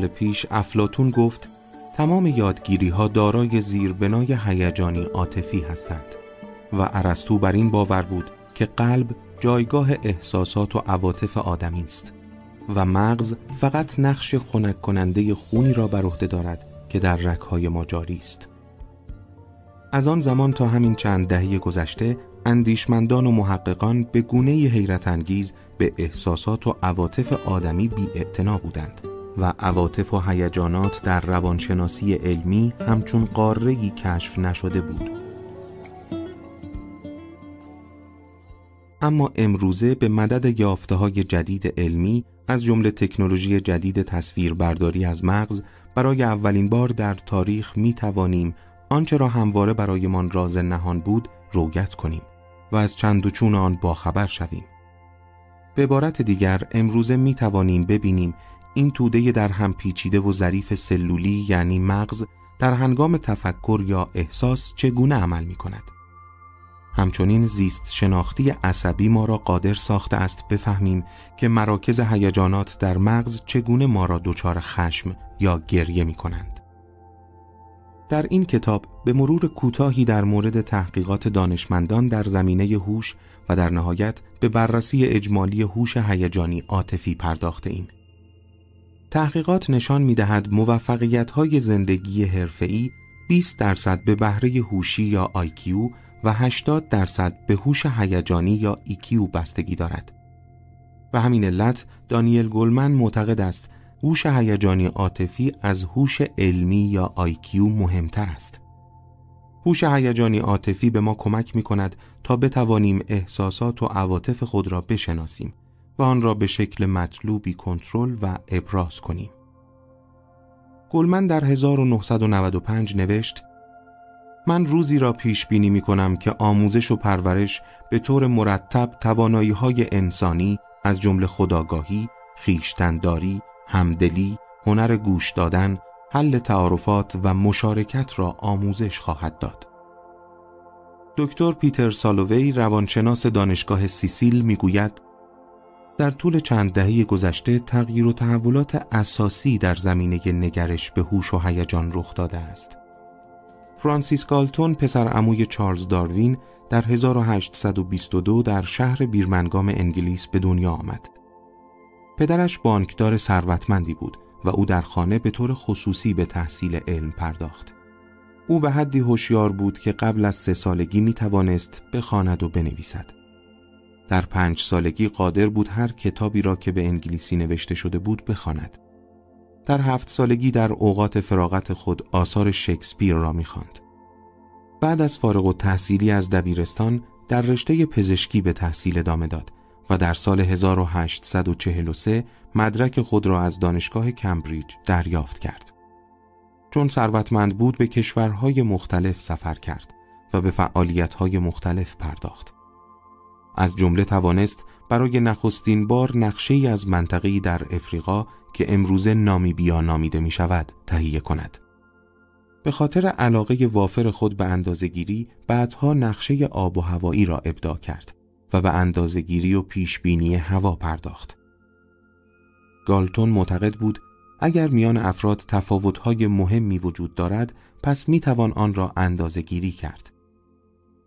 سال پیش افلاتون گفت تمام یادگیری ها دارای زیربنای هیجانی عاطفی هستند و ارسطو بر این باور بود که قلب جایگاه احساسات و عواطف آدمی است و مغز فقط نقش خنک کننده خونی را بر عهده دارد که در رگهای ما جاری است. از آن زمان تا همین چند دهه گذشته اندیشمندان و محققان به گونه حیرت انگیز به احساسات و عواطف آدمی بی بودند و عواطف و هیجانات در روانشناسی علمی همچون قاره‌ای کشف نشده بود. اما امروزه به مدد یافته های جدید علمی از جمله تکنولوژی جدید تصویربرداری از مغز برای اولین بار در تاریخ می توانیم آنچه را همواره برایمان راز نهان بود رویت کنیم و از چند و چون آن باخبر شویم. به عبارت دیگر امروزه می توانیم ببینیم این توده در هم پیچیده و ظریف سلولی یعنی مغز در هنگام تفکر یا احساس چگونه عمل می کند. همچنین زیست شناختی عصبی ما را قادر ساخته است بفهمیم که مراکز هیجانات در مغز چگونه ما را دچار خشم یا گریه می کنند. در این کتاب به مرور کوتاهی در مورد تحقیقات دانشمندان در زمینه هوش و در نهایت به بررسی اجمالی هوش هیجانی عاطفی پرداخته ایم. تحقیقات نشان می دهد موفقیت های زندگی حرفه‌ای 20 درصد به بهره هوشی یا IQ و 80 درصد به هوش هیجانی یا EQ بستگی دارد. و همین علت دانیل گلمن معتقد است هوش هیجانی عاطفی از هوش علمی یا آیکیو مهمتر است. هوش هیجانی عاطفی به ما کمک می کند تا بتوانیم احساسات و عواطف خود را بشناسیم و آن را به شکل مطلوبی کنترل و ابراز کنیم. گلمن در 1995 نوشت من روزی را پیش بینی می کنم که آموزش و پرورش به طور مرتب توانایی های انسانی از جمله خداگاهی، خیشتنداری، همدلی، هنر گوش دادن، حل تعارفات و مشارکت را آموزش خواهد داد. دکتر پیتر سالووی روانشناس دانشگاه سیسیل می‌گوید در طول چند دهه گذشته تغییر و تحولات اساسی در زمینه نگرش به هوش و هیجان رخ داده است. فرانسیس گالتون پسر عموی چارلز داروین در 1822 در شهر بیرمنگام انگلیس به دنیا آمد. پدرش بانکدار ثروتمندی بود و او در خانه به طور خصوصی به تحصیل علم پرداخت. او به حدی هوشیار بود که قبل از سه سالگی می توانست بخواند و بنویسد. در پنج سالگی قادر بود هر کتابی را که به انگلیسی نوشته شده بود بخواند. در هفت سالگی در اوقات فراغت خود آثار شکسپیر را می‌خواند. بعد از فارغ و تحصیلی از دبیرستان در رشته پزشکی به تحصیل ادامه داد و در سال 1843 مدرک خود را از دانشگاه کمبریج دریافت کرد. چون ثروتمند بود به کشورهای مختلف سفر کرد و به فعالیتهای مختلف پرداخت. از جمله توانست برای نخستین بار نقشه از منطقه‌ای در افریقا که امروزه نامیبیا نامیده می شود تهیه کند. به خاطر علاقه وافر خود به اندازهگیری بعدها نقشه آب و هوایی را ابداع کرد و به اندازهگیری و پیشبینی هوا پرداخت. گالتون معتقد بود اگر میان افراد تفاوت‌های مهمی وجود دارد پس می توان آن را اندازهگیری کرد.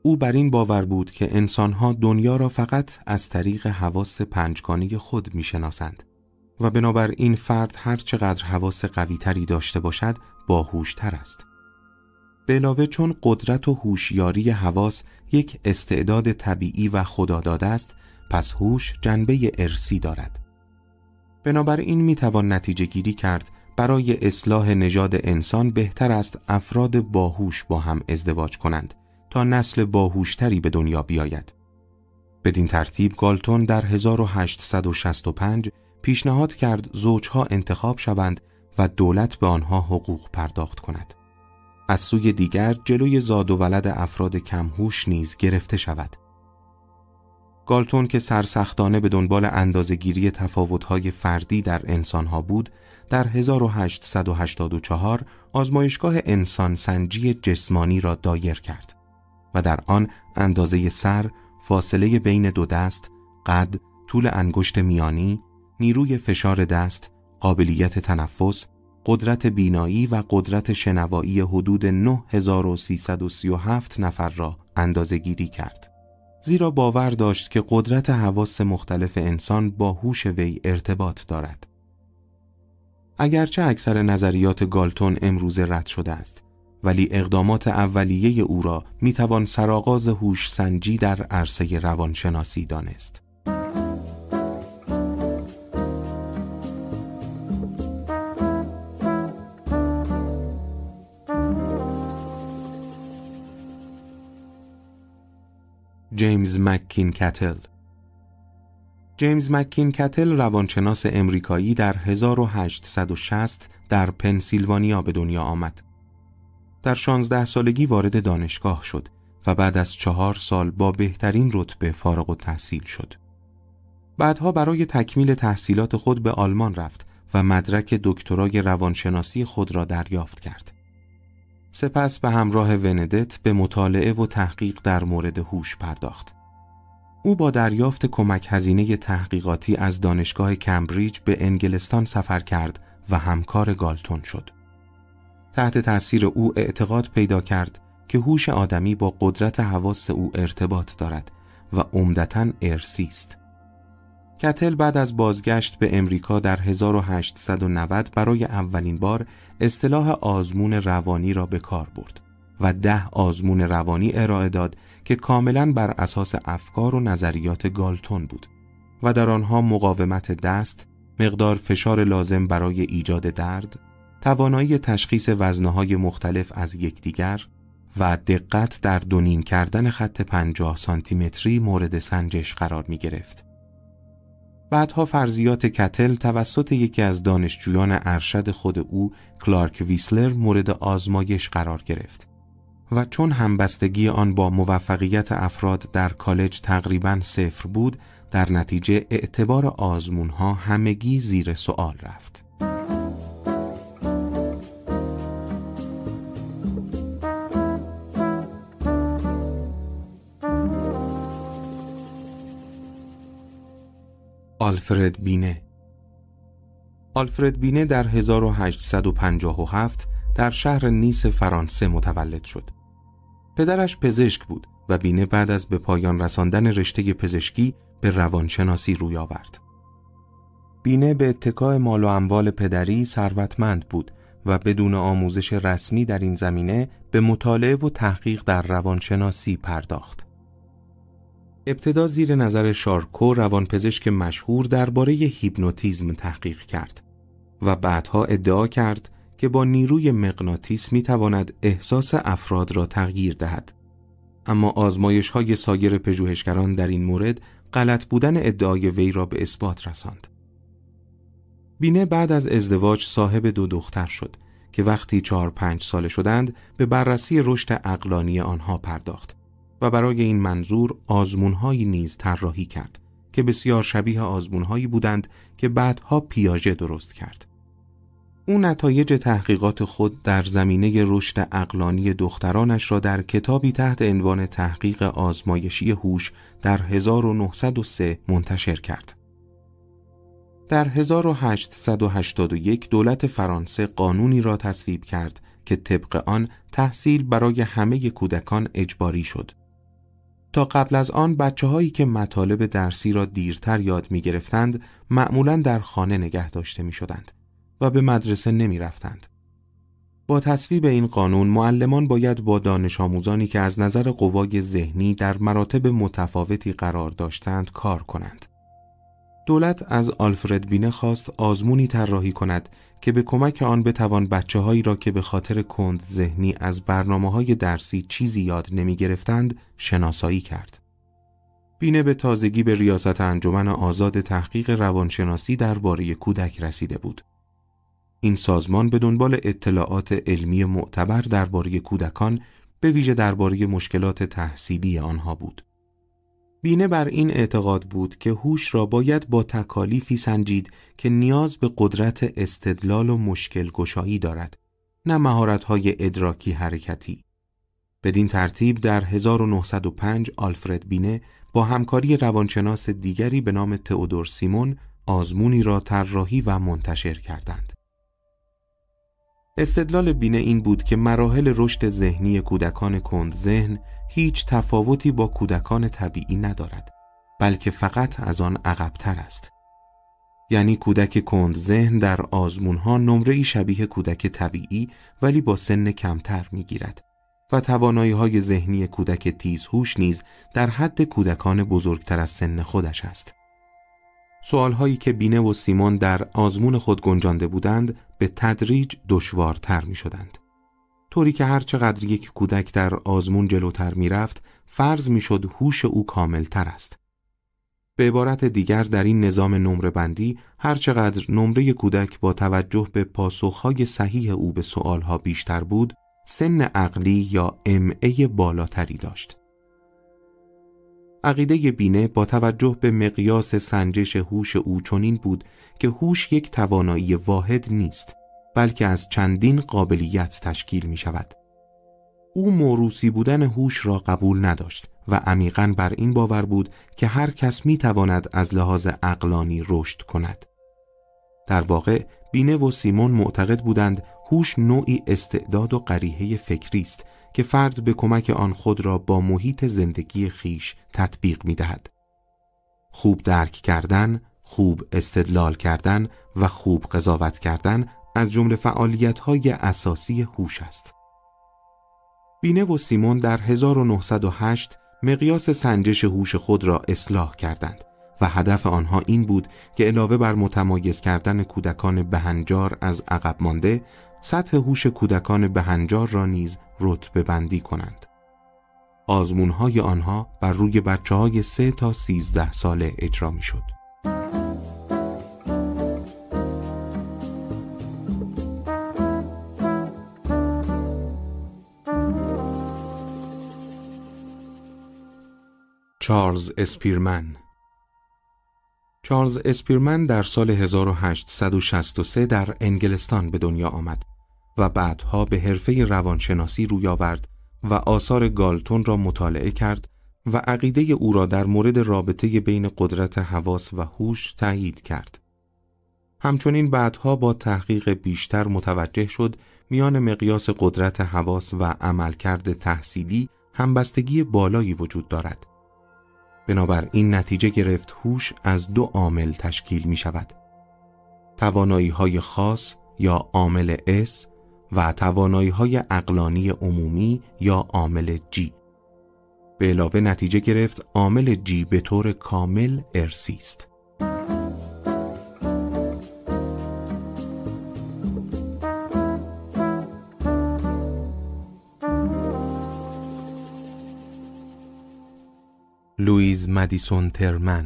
او بر این باور بود که انسانها دنیا را فقط از طریق حواس پنجگانه خود می‌شناسند و بنابراین فرد هر چقدر حواس قویتری داشته باشد باهوشتر است. به علاوه چون قدرت و هوشیاری حواس یک استعداد طبیعی و خداداده است پس هوش جنبه ارسی دارد. بنابراین می توان نتیجه گیری کرد برای اصلاح نژاد انسان بهتر است افراد باهوش با هم ازدواج کنند تا نسل باهوشتری به دنیا بیاید. بدین ترتیب گالتون در 1865 پیشنهاد کرد زوجها انتخاب شوند و دولت به آنها حقوق پرداخت کند. از سوی دیگر جلوی زاد و ولد افراد کمهوش نیز گرفته شود. گالتون که سرسختانه به دنبال اندازهگیری تفاوت‌های فردی در انسانها بود، در 1884 آزمایشگاه انسان سنجی جسمانی را دایر کرد و در آن اندازه سر، فاصله بین دو دست، قد، طول انگشت میانی، نیروی فشار دست، قابلیت تنفس، قدرت بینایی و قدرت شنوایی حدود 9337 نفر را اندازه گیری کرد. زیرا باور داشت که قدرت حواس مختلف انسان با هوش وی ارتباط دارد. اگرچه اکثر نظریات گالتون امروزه رد شده است ولی اقدامات اولیه او را می‌توان سرآغاز هوش سنجی در عرصه روانشناسی دانست. جیمز مکین کتل جیمز مکین کتل روانشناس امریکایی در 1860 در پنسیلوانیا به دنیا آمد. در 16 سالگی وارد دانشگاه شد و بعد از چهار سال با بهترین رتبه فارغ و تحصیل شد. بعدها برای تکمیل تحصیلات خود به آلمان رفت و مدرک دکترای روانشناسی خود را دریافت کرد. سپس به همراه وندت به مطالعه و تحقیق در مورد هوش پرداخت. او با دریافت کمک هزینه تحقیقاتی از دانشگاه کمبریج به انگلستان سفر کرد و همکار گالتون شد. تحت تاثیر او اعتقاد پیدا کرد که هوش آدمی با قدرت حواس او ارتباط دارد و عمدتا ارسی است. کتل بعد از بازگشت به امریکا در 1890 برای اولین بار اصطلاح آزمون روانی را به کار برد و ده آزمون روانی ارائه داد که کاملا بر اساس افکار و نظریات گالتون بود و در آنها مقاومت دست، مقدار فشار لازم برای ایجاد درد، توانایی تشخیص وزنهای مختلف از یکدیگر و دقت در دونین کردن خط 50 سانتیمتری مورد سنجش قرار می گرفت. بعدها فرضیات کتل توسط یکی از دانشجویان ارشد خود او کلارک ویسلر مورد آزمایش قرار گرفت و چون همبستگی آن با موفقیت افراد در کالج تقریبا صفر بود در نتیجه اعتبار آزمون ها همگی زیر سوال رفت. آلفرد بینه آلفرد بینه در 1857 در شهر نیس فرانسه متولد شد. پدرش پزشک بود و بینه بعد از به پایان رساندن رشته پزشکی به روانشناسی روی آورد. بینه به اتکای مال و اموال پدری ثروتمند بود و بدون آموزش رسمی در این زمینه به مطالعه و تحقیق در روانشناسی پرداخت. ابتدا زیر نظر شارکو روانپزشک مشهور درباره هیپنوتیزم تحقیق کرد و بعدها ادعا کرد که با نیروی مغناطیس می تواند احساس افراد را تغییر دهد. اما آزمایش های سایر پژوهشگران در این مورد غلط بودن ادعای وی را به اثبات رساند. بینه بعد از ازدواج صاحب دو دختر شد که وقتی چهار پنج ساله شدند به بررسی رشد اقلانی آنها پرداخت و برای این منظور آزمونهایی نیز طراحی کرد که بسیار شبیه آزمونهایی بودند که بعدها پیاژه درست کرد. او نتایج تحقیقات خود در زمینه رشد اقلانی دخترانش را در کتابی تحت عنوان تحقیق آزمایشی هوش در 1903 منتشر کرد. در 1881 دولت فرانسه قانونی را تصویب کرد که طبق آن تحصیل برای همه کودکان اجباری شد تا قبل از آن بچه هایی که مطالب درسی را دیرتر یاد می گرفتند معمولا در خانه نگه داشته می شدند و به مدرسه نمی رفتند. با تصویب این قانون معلمان باید با دانش آموزانی که از نظر قوای ذهنی در مراتب متفاوتی قرار داشتند کار کنند. دولت از آلفرد بینه خواست آزمونی طراحی کند که به کمک آن بتوان بچه هایی را که به خاطر کند ذهنی از برنامه های درسی چیزی یاد نمی گرفتند شناسایی کرد. بینه به تازگی به ریاست انجمن آزاد تحقیق روانشناسی درباره کودک رسیده بود. این سازمان به دنبال اطلاعات علمی معتبر درباره کودکان به ویژه درباره مشکلات تحصیلی آنها بود. بینه بر این اعتقاد بود که هوش را باید با تکالیفی سنجید که نیاز به قدرت استدلال و مشکل گشایی دارد نه مهارت‌های ادراکی حرکتی. بدین ترتیب در 1905 آلفرد بینه با همکاری روانشناس دیگری به نام تئودور سیمون آزمونی را طراحی و منتشر کردند. استدلال بینه این بود که مراحل رشد ذهنی کودکان کند ذهن هیچ تفاوتی با کودکان طبیعی ندارد بلکه فقط از آن عقبتر است یعنی کودک کند ذهن در آزمون ها نمره شبیه کودک طبیعی ولی با سن کمتر می گیرد و توانایی های ذهنی کودک تیزهوش نیز در حد کودکان بزرگتر از سن خودش است. سوال هایی که بینه و سیمون در آزمون خود گنجانده بودند به تدریج دشوارتر می شدند. طوری که هر چقدر یک کودک در آزمون جلوتر می رفت فرض می شد هوش او کاملتر است. به عبارت دیگر در این نظام نمره بندی هر چقدر نمره کودک با توجه به پاسخهای صحیح او به سوالها بیشتر بود سن عقلی یا ای بالاتری داشت. عقیده بینه با توجه به مقیاس سنجش هوش او چنین بود که هوش یک توانایی واحد نیست بلکه از چندین قابلیت تشکیل می شود. او موروسی بودن هوش را قبول نداشت و عمیقا بر این باور بود که هر کس می تواند از لحاظ اقلانی رشد کند. در واقع بینه و سیمون معتقد بودند هوش نوعی استعداد و قریحه فکری است که فرد به کمک آن خود را با محیط زندگی خیش تطبیق می دهد. خوب درک کردن، خوب استدلال کردن و خوب قضاوت کردن از جمله فعالیت های اساسی هوش است. بینه و سیمون در 1908 مقیاس سنجش هوش خود را اصلاح کردند و هدف آنها این بود که علاوه بر متمایز کردن کودکان بهنجار از عقب مانده سطح هوش کودکان بهنجار را نیز رتبه بندی کنند. آزمون های آنها بر روی بچه های سه تا سیزده ساله اجرا می. چارلز اسپیرمن چارلز اسپیرمن در سال 1863 در انگلستان به دنیا آمد و بعدها به حرفه روانشناسی روی آورد و آثار گالتون را مطالعه کرد و عقیده او را در مورد رابطه بین قدرت حواس و هوش تایید کرد. همچنین بعدها با تحقیق بیشتر متوجه شد میان مقیاس قدرت حواس و عملکرد تحصیلی همبستگی بالایی وجود دارد. بنابراین نتیجه گرفت هوش از دو عامل تشکیل می شود. توانایی های خاص یا عامل S و توانایی های اقلانی عمومی یا عامل G. به علاوه نتیجه گرفت عامل G به طور کامل ارسی است. لویز مدیسون ترمن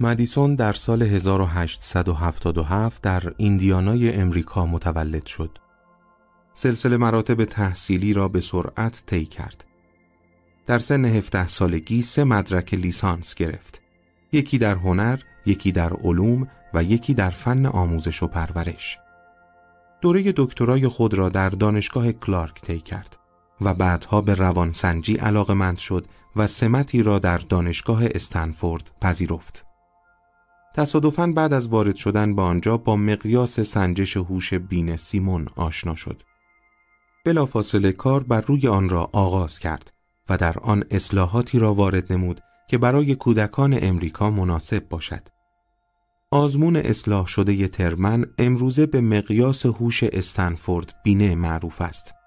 مدیسون در سال 1877 در ایندیانای امریکا متولد شد. سلسله مراتب تحصیلی را به سرعت طی کرد. در سن 17 سالگی سه مدرک لیسانس گرفت. یکی در هنر، یکی در علوم و یکی در فن آموزش و پرورش. دوره دکترای خود را در دانشگاه کلارک طی کرد و بعدها به روانسنجی علاقمند شد و سمتی را در دانشگاه استنفورد پذیرفت. تصادفاً بعد از وارد شدن به آنجا با مقیاس سنجش هوش بین سیمون آشنا شد. بلافاصله کار بر روی آن را آغاز کرد و در آن اصلاحاتی را وارد نمود که برای کودکان امریکا مناسب باشد. آزمون اصلاح شده ترمن امروزه به مقیاس هوش استنفورد بینه معروف است.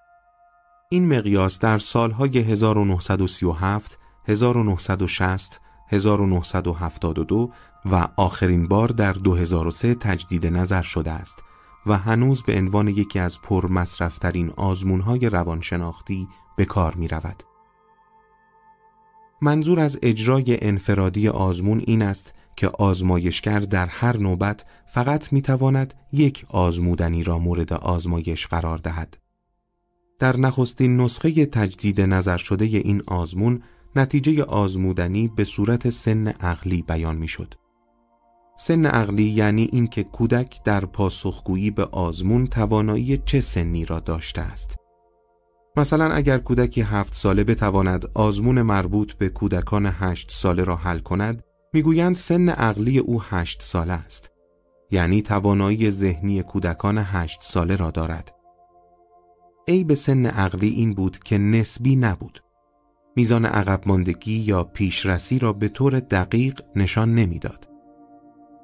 این مقیاس در سالهای 1937 1960 1972 و آخرین بار در 2003 تجدید نظر شده است و هنوز به عنوان یکی از پرمصرفترین آزمونهای روانشناختی به کار می رود. منظور از اجرای انفرادی آزمون این است که آزمایشگر در هر نوبت فقط می تواند یک آزمودنی را مورد آزمایش قرار دهد. در نخستین نسخه تجدید نظر شده این آزمون نتیجه آزمودنی به صورت سن عقلی بیان می شد. سن عقلی یعنی اینکه کودک در پاسخگویی به آزمون توانایی چه سنی را داشته است. مثلا اگر کودکی هفت ساله بتواند آزمون مربوط به کودکان هشت ساله را حل کند، می‌گویند سن عقلی او هشت ساله است. یعنی توانایی ذهنی کودکان هشت ساله را دارد. به سن عقلی این بود که نسبی نبود. میزان عقب ماندگی یا پیشرسی را به طور دقیق نشان نمی‌داد.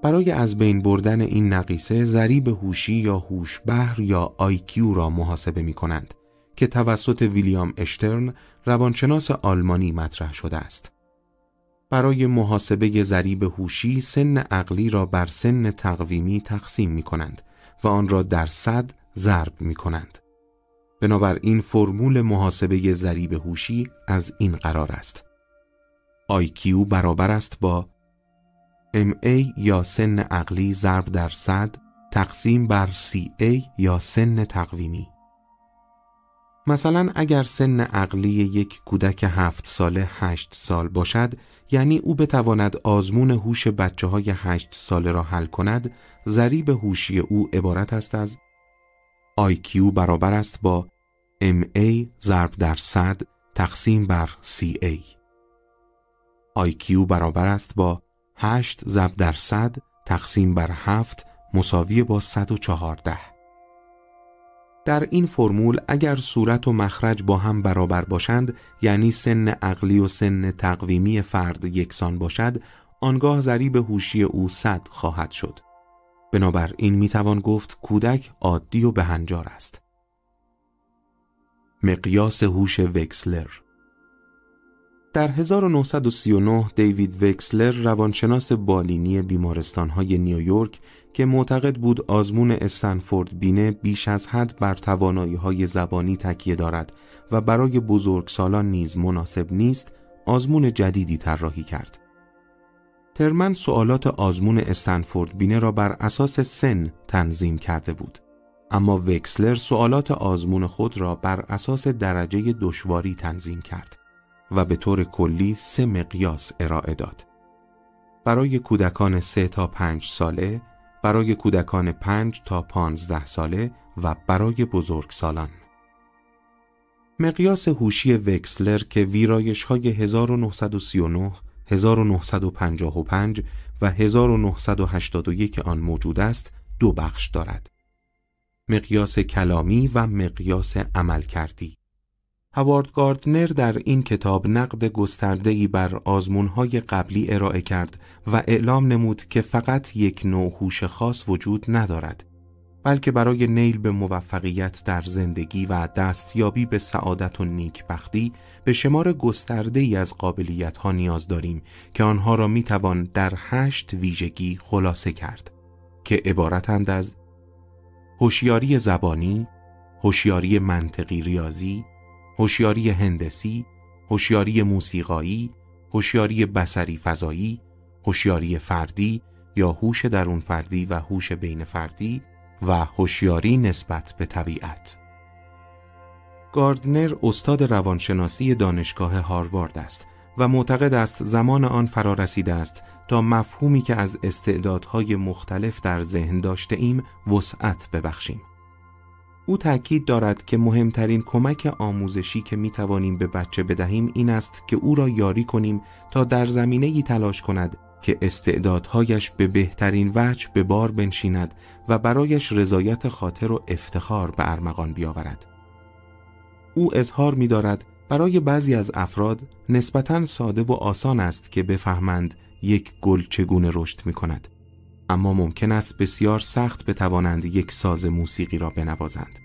برای از بین بردن این نقیصه ضریب هوشی یا هوش بهر یا آیکیو را محاسبه می کنند که توسط ویلیام اشترن روانشناس آلمانی مطرح شده است. برای محاسبه ضریب هوشی سن عقلی را بر سن تقویمی تقسیم می کنند و آن را در صد ضرب می کنند. بنابراین فرمول محاسبه ضریب هوشی از این قرار است. IQ برابر است با MA یا سن عقلی ضرب در صد تقسیم بر CA یا سن تقویمی. مثلا اگر سن عقلی یک کودک هفت ساله هشت سال باشد یعنی او بتواند آزمون هوش بچه های هشت ساله را حل کند ضریب هوشی او عبارت است از IQ برابر است با MA ضرب در صد تقسیم بر CA IQ برابر است با 8 ضرب در صد تقسیم بر 7 مساوی با 114 در این فرمول اگر صورت و مخرج با هم برابر باشند یعنی سن عقلی و سن تقویمی فرد یکسان باشد آنگاه ضریب هوشی او صد خواهد شد. بنابراین می‌توان گفت کودک عادی و بهنجار است مقیاس هوش وکسلر در 1939 دیوید وکسلر روانشناس بالینی بیمارستانهای نیویورک که معتقد بود آزمون استنفورد بینه بیش از حد بر توانایی های زبانی تکیه دارد و برای بزرگسالان نیز مناسب نیست آزمون جدیدی طراحی کرد. ترمن سوالات آزمون استنفورد بینه را بر اساس سن تنظیم کرده بود. اما وکسلر سوالات آزمون خود را بر اساس درجه دشواری تنظیم کرد و به طور کلی سه مقیاس ارائه داد. برای کودکان سه تا پنج ساله، برای کودکان پنج تا پانزده ساله و برای بزرگسالان. مقیاس هوشی وکسلر که ویرایش های 1939 1955 و 1981 آن موجود است دو بخش دارد. مقیاس کلامی و مقیاس عمل کردی. گاردنر در این کتاب نقد گسترده‌ای بر آزمونهای قبلی ارائه کرد و اعلام نمود که فقط یک نوع هوش خاص وجود ندارد بلکه برای نیل به موفقیت در زندگی و دستیابی به سعادت و نیکبختی به شمار گسترده ای از قابلیت ها نیاز داریم که آنها را می توان در هشت ویژگی خلاصه کرد که عبارتند از هوشیاری زبانی، هوشیاری منطقی ریاضی، هوشیاری هندسی، هوشیاری موسیقایی، هوشیاری بسری فضایی، هوشیاری فردی یا هوش درون فردی و هوش بین فردی و هوشیاری نسبت به طبیعت. گاردنر استاد روانشناسی دانشگاه هاروارد است و معتقد است زمان آن فرا رسیده است تا مفهومی که از استعدادهای مختلف در ذهن داشته ایم وسعت ببخشیم. او تاکید دارد که مهمترین کمک آموزشی که می توانیم به بچه بدهیم این است که او را یاری کنیم تا در زمینه ای تلاش کند که استعدادهایش به بهترین وجه به بار بنشیند و برایش رضایت خاطر و افتخار به ارمغان بیاورد. او اظهار می دارد برای بعضی از افراد نسبتا ساده و آسان است که بفهمند یک گل چگونه رشد می کند. اما ممکن است بسیار سخت بتوانند یک ساز موسیقی را بنوازند.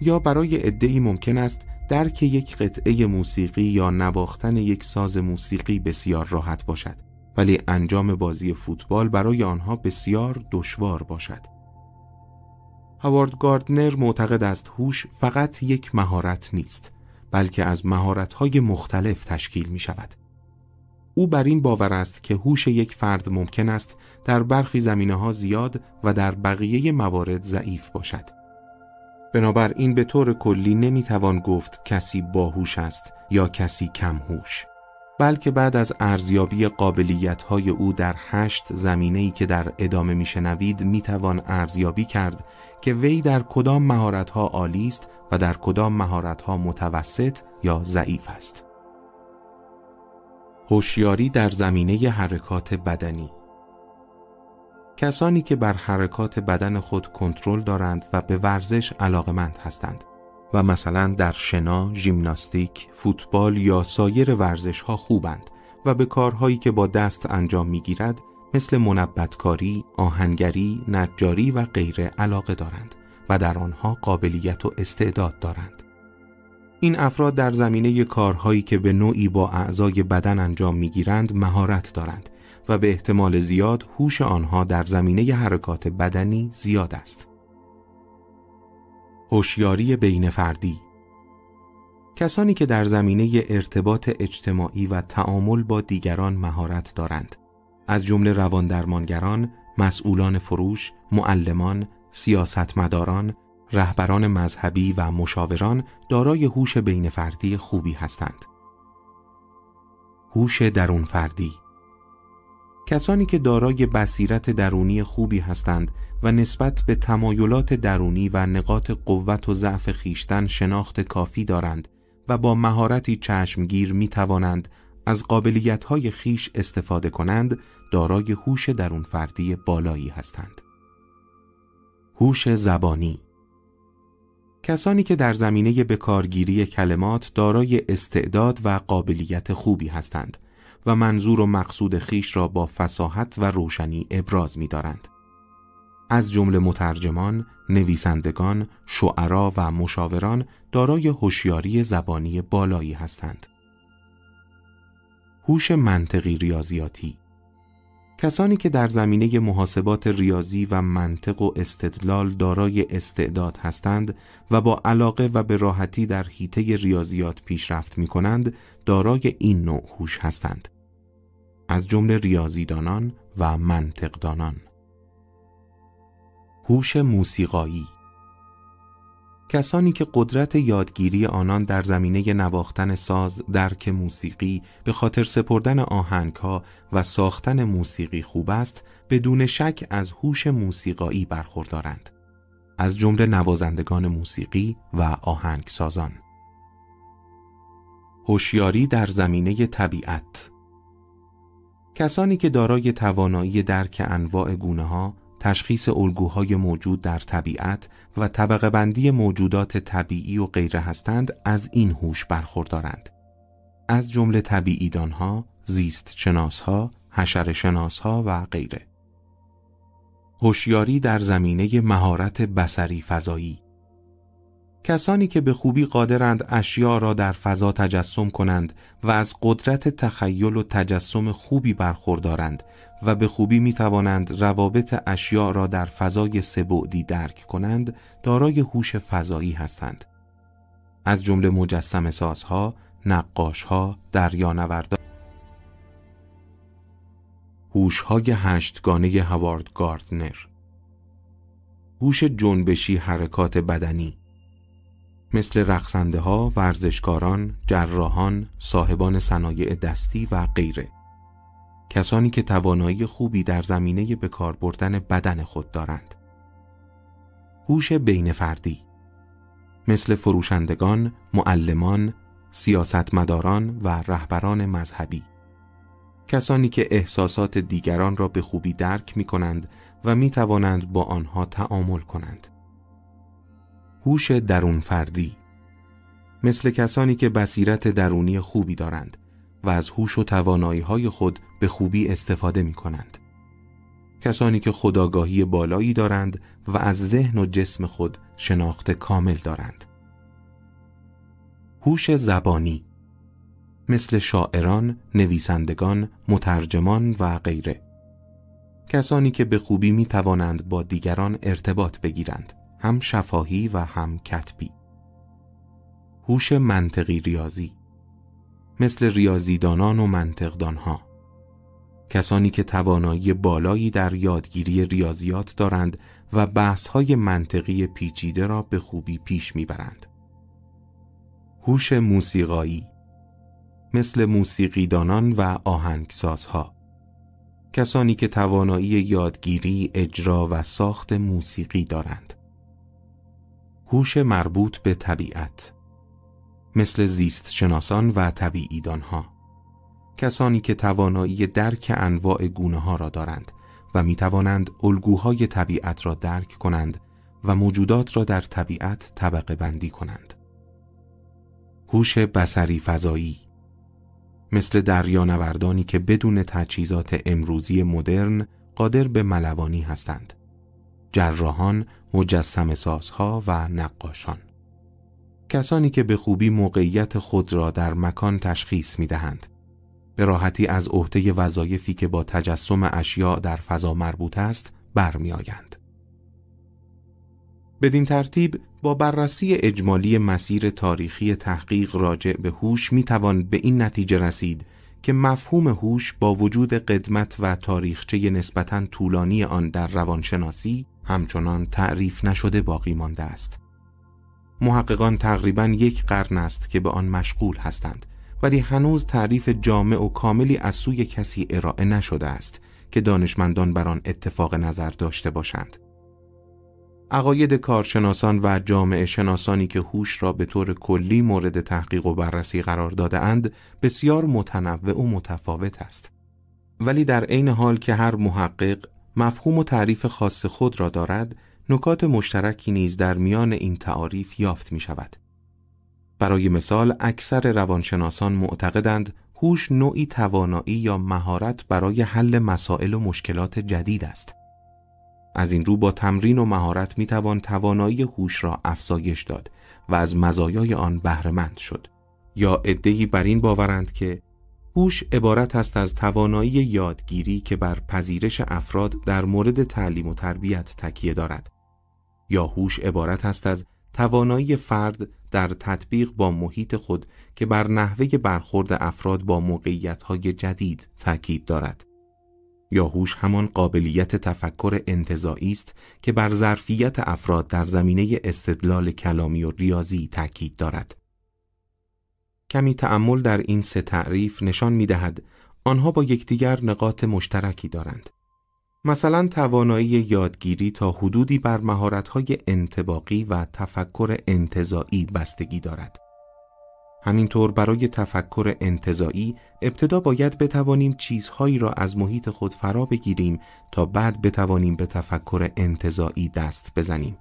یا برای عدهای ممکن است درک یک قطعه موسیقی یا نواختن یک ساز موسیقی بسیار راحت باشد ولی انجام بازی فوتبال برای آنها بسیار دشوار باشد. هاوارد گاردنر معتقد است هوش فقط یک مهارت نیست بلکه از مهارت‌های مختلف تشکیل می شود. او بر این باور است که هوش یک فرد ممکن است در برخی زمینه ها زیاد و در بقیه موارد ضعیف باشد. بنابراین به طور کلی نمی‌توان گفت کسی باهوش است یا کسی کم هوش. بلکه بعد از ارزیابی قابلیت های او در هشت زمینه ای که در ادامه میشنوید می‌توان ارزیابی کرد که وی در کدام مهارت ها عالی است و در کدام مهارت ها متوسط یا ضعیف است. هوشیاری در زمینه حرکات بدنی کسانی که بر حرکات بدن خود کنترل دارند و به ورزش علاقمند هستند و مثلا در شنا، ژیمناستیک، فوتبال یا سایر ورزش ها خوبند و به کارهایی که با دست انجام می‌گیرد مثل منبتکاری، آهنگری، نجاری و غیره علاقه دارند و در آنها قابلیت و استعداد دارند. این افراد در زمینه کارهایی که به نوعی با اعضای بدن انجام می‌گیرند مهارت دارند و به احتمال زیاد هوش آنها در زمینه حرکات بدنی زیاد است. هوشیاری بین فردی کسانی که در زمینه ارتباط اجتماعی و تعامل با دیگران مهارت دارند از جمله رواندرمانگران، مسئولان فروش، معلمان، سیاستمداران، رهبران مذهبی و مشاوران دارای هوش بین فردی خوبی هستند. هوش درون فردی کسانی که دارای بصیرت درونی خوبی هستند و نسبت به تمایلات درونی و نقاط قوت و ضعف خیشتن شناخت کافی دارند و با مهارتی چشمگیر می توانند از قابلیت‌های خیش استفاده کنند دارای هوش درون فردی بالایی هستند. هوش زبانی کسانی که در زمینه بکارگیری کلمات دارای استعداد و قابلیت خوبی هستند و منظور و مقصود خیش را با فساحت و روشنی ابراز می دارند. از جمله مترجمان، نویسندگان، شعرا و مشاوران دارای هوشیاری زبانی بالایی هستند. هوش منطقی ریاضیاتی کسانی که در زمینه محاسبات ریاضی و منطق و استدلال دارای استعداد هستند و با علاقه و به راحتی در حیطه ریاضیات پیشرفت می کنند دارای این نوع هوش هستند. از جمله ریاضیدانان و منطقدانان. هوش موسیقایی کسانی که قدرت یادگیری آنان در زمینه نواختن ساز، درک موسیقی، به خاطر سپردن آهنگها و ساختن موسیقی خوب است، بدون شک از هوش موسیقایی برخوردارند. از جمله نوازندگان موسیقی و آهنگسازان. هوشیاری در زمینه طبیعت کسانی که دارای توانایی درک انواع گونه ها، تشخیص الگوهای موجود در طبیعت و طبقه بندی موجودات طبیعی و غیره هستند از این هوش برخوردارند. از جمله طبیعیدانها، زیست شناسها، حشر شناسها و غیره. هوشیاری در زمینه مهارت بسری فضایی کسانی که به خوبی قادرند اشیا را در فضا تجسم کنند و از قدرت تخیل و تجسم خوبی برخوردارند و به خوبی می توانند روابط اشیا را در فضای سبعدی درک کنند دارای هوش فضایی هستند. از جمله مجسم سازها، نقاشها، دریانوردان هوش‌های هشتگانه هوارد گاردنر. هوش جنبشی حرکات بدنی. مثل رقصنده ها، ورزشکاران، جراحان، صاحبان صنایع دستی و غیره. کسانی که توانایی خوبی در زمینه به کار بردن بدن خود دارند. هوش بین فردی مثل فروشندگان، معلمان، سیاستمداران و رهبران مذهبی. کسانی که احساسات دیگران را به خوبی درک می کنند و می توانند با آنها تعامل کنند. هوش درون فردی مثل کسانی که بصیرت درونی خوبی دارند و از هوش و توانایی های خود به خوبی استفاده می کنند. کسانی که خداگاهی بالایی دارند و از ذهن و جسم خود شناخت کامل دارند. هوش زبانی مثل شاعران، نویسندگان، مترجمان و غیره. کسانی که به خوبی می توانند با دیگران ارتباط بگیرند. هم شفاهی و هم کتبی. هوش منطقی ریاضی. مثل ریاضیدانان و منطقدانها. کسانی که توانایی بالایی در یادگیری ریاضیات دارند و بحث‌های منطقی پیچیده را به خوبی پیش می‌برند. هوش موسیقایی. مثل موسیقیدانان و آهنگسازها. کسانی که توانایی یادگیری، اجرا و ساخت موسیقی دارند. هوش مربوط به طبیعت مثل زیست شناسان و طبیعیدان ها کسانی که توانایی درک انواع گونه ها را دارند و می توانند الگوهای طبیعت را درک کنند و موجودات را در طبیعت طبقه بندی کنند. هوش بسری فضایی مثل دریانوردانی که بدون تجهیزات امروزی مدرن قادر به ملوانی هستند. جراحان، مجسم سازها و نقاشان. کسانی که به خوبی موقعیت خود را در مکان تشخیص می دهند. به راحتی از عهده وظایفی که با تجسم اشیاء در فضا مربوط است برمیآیند. بدین ترتیب با بررسی اجمالی مسیر تاریخی تحقیق راجع به هوش می توان به این نتیجه رسید که مفهوم هوش با وجود قدمت و تاریخچه نسبتاً طولانی آن در روانشناسی همچنان تعریف نشده باقی مانده است. محققان تقریبا یک قرن است که به آن مشغول هستند ولی هنوز تعریف جامع و کاملی از سوی کسی ارائه نشده است که دانشمندان بر آن اتفاق نظر داشته باشند. عقاید کارشناسان و جامعه شناسانی که هوش را به طور کلی مورد تحقیق و بررسی قرار داده اند بسیار متنوع و متفاوت است. ولی در عین حال که هر محقق مفهوم و تعریف خاص خود را دارد، نکات مشترکی نیز در میان این تعاریف یافت می شود. برای مثال اکثر روانشناسان معتقدند هوش نوعی توانایی یا مهارت برای حل مسائل و مشکلات جدید است. از این رو با تمرین و مهارت می توان توانایی هوش را افزایش داد و از مزایای آن بهرهمند شد. یا ادهی بر این باورند که هوش عبارت است از توانایی یادگیری که بر پذیرش افراد در مورد تعلیم و تربیت تکیه دارد. یا هوش عبارت است از توانایی فرد در تطبیق با محیط خود که بر نحوه برخورد افراد با موقعیت‌های جدید تاکید دارد. یا هوش همان قابلیت تفکر انتظایی است که بر ظرفیت افراد در زمینه استدلال کلامی و ریاضی تاکید دارد. کمی تأمل در این سه تعریف نشان می دهد آنها با یکدیگر نقاط مشترکی دارند. مثلا توانایی یادگیری تا حدودی بر مهارت‌های انتباقی و تفکر انتظایی بستگی دارد. همینطور برای تفکر انتظایی ابتدا باید بتوانیم چیزهایی را از محیط خود فرا بگیریم تا بعد بتوانیم به تفکر انتظایی دست بزنیم.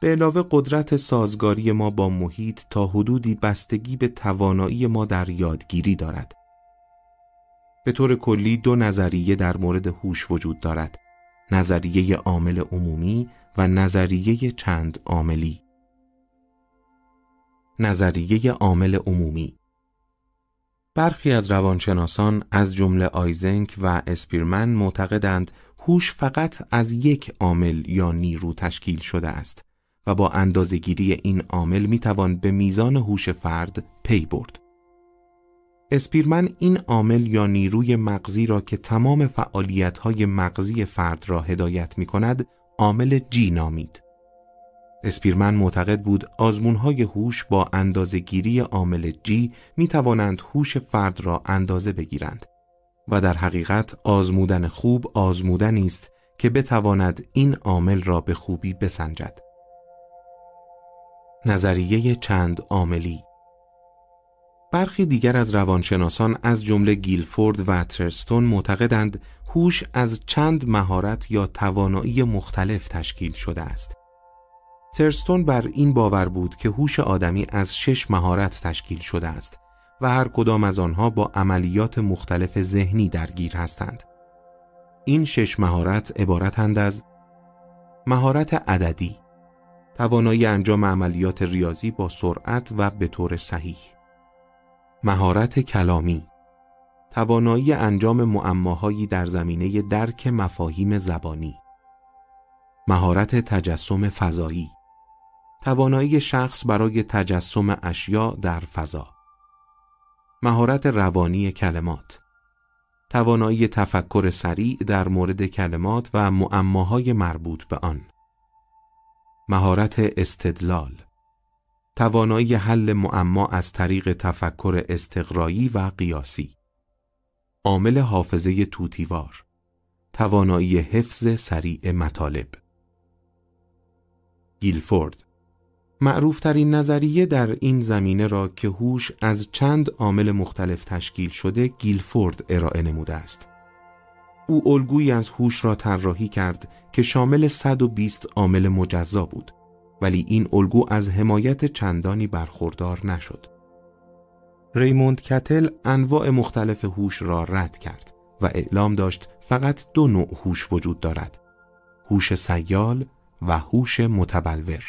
به علاوه قدرت سازگاری ما با محیط تا حدودی بستگی به توانایی ما در یادگیری دارد. به طور کلی دو نظریه در مورد هوش وجود دارد. نظریه عامل عمومی و نظریه چند عاملی. نظریه عامل عمومی برخی از روانشناسان از جمله آیزنک و اسپیرمن معتقدند هوش فقط از یک عامل یا نیرو تشکیل شده است و با اندازهگیری این عامل می‌توان به میزان هوش فرد پی برد. اسپیرمن این عامل یا نیروی مغزی را که تمام فعالیت‌های مغزی فرد را هدایت می کند عامل جی نامید. اسپیرمن معتقد بود آزمونهای هوش با اندازهگیری عامل جی می توانند هوش فرد را اندازه بگیرند و در حقیقت آزمودن خوب آزمودنی است که بتواند این عامل را به خوبی بسنجد. نظریه چند عاملی برخی دیگر از روانشناسان از جمله گیلفورد و ترستون معتقدند هوش از چند مهارت یا توانایی مختلف تشکیل شده است. ترستون بر این باور بود که هوش آدمی از شش مهارت تشکیل شده است و هر کدام از آنها با عملیات مختلف ذهنی درگیر هستند. این شش مهارت عبارتند از مهارت عددی توانایی انجام عملیات ریاضی با سرعت و به طور صحیح. مهارت کلامی توانایی انجام معماهایی در زمینه درک مفاهیم زبانی. مهارت تجسم فضایی توانایی شخص برای تجسم اشیاء در فضا. مهارت روانی کلمات توانایی تفکر سریع در مورد کلمات و معماهای مربوط به آن. مهارت استدلال توانایی حل معما از طریق تفکر استقرایی و قیاسی. عامل حافظه توتیوار توانایی حفظ سریع مطالب. گیلفورد معروفترین نظریه در این زمینه را که هوش از چند عامل مختلف تشکیل شده گیلفورد ارائه نموده است. او الگویی از هوش را طراحی کرد که شامل 120 عامل مجزا بود ولی این الگو از حمایت چندانی برخوردار نشد. ریموند کتل انواع مختلف هوش را رد کرد و اعلام داشت فقط دو نوع هوش وجود دارد. هوش سیال و هوش متبلور.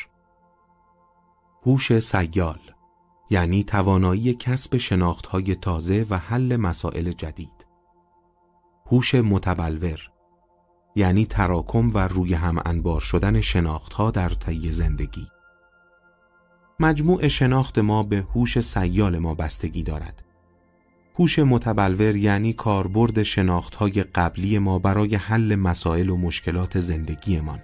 هوش سیال یعنی توانایی کسب شناختهای تازه و حل مسائل جدید. هوش متبلور یعنی تراکم و روی هم انبار شدن شناختها در طی زندگی. مجموع شناخت ما به هوش سیال ما بستگی دارد. هوش متبلور یعنی کاربرد شناختهای قبلی ما برای حل مسائل و مشکلات زندگیمان.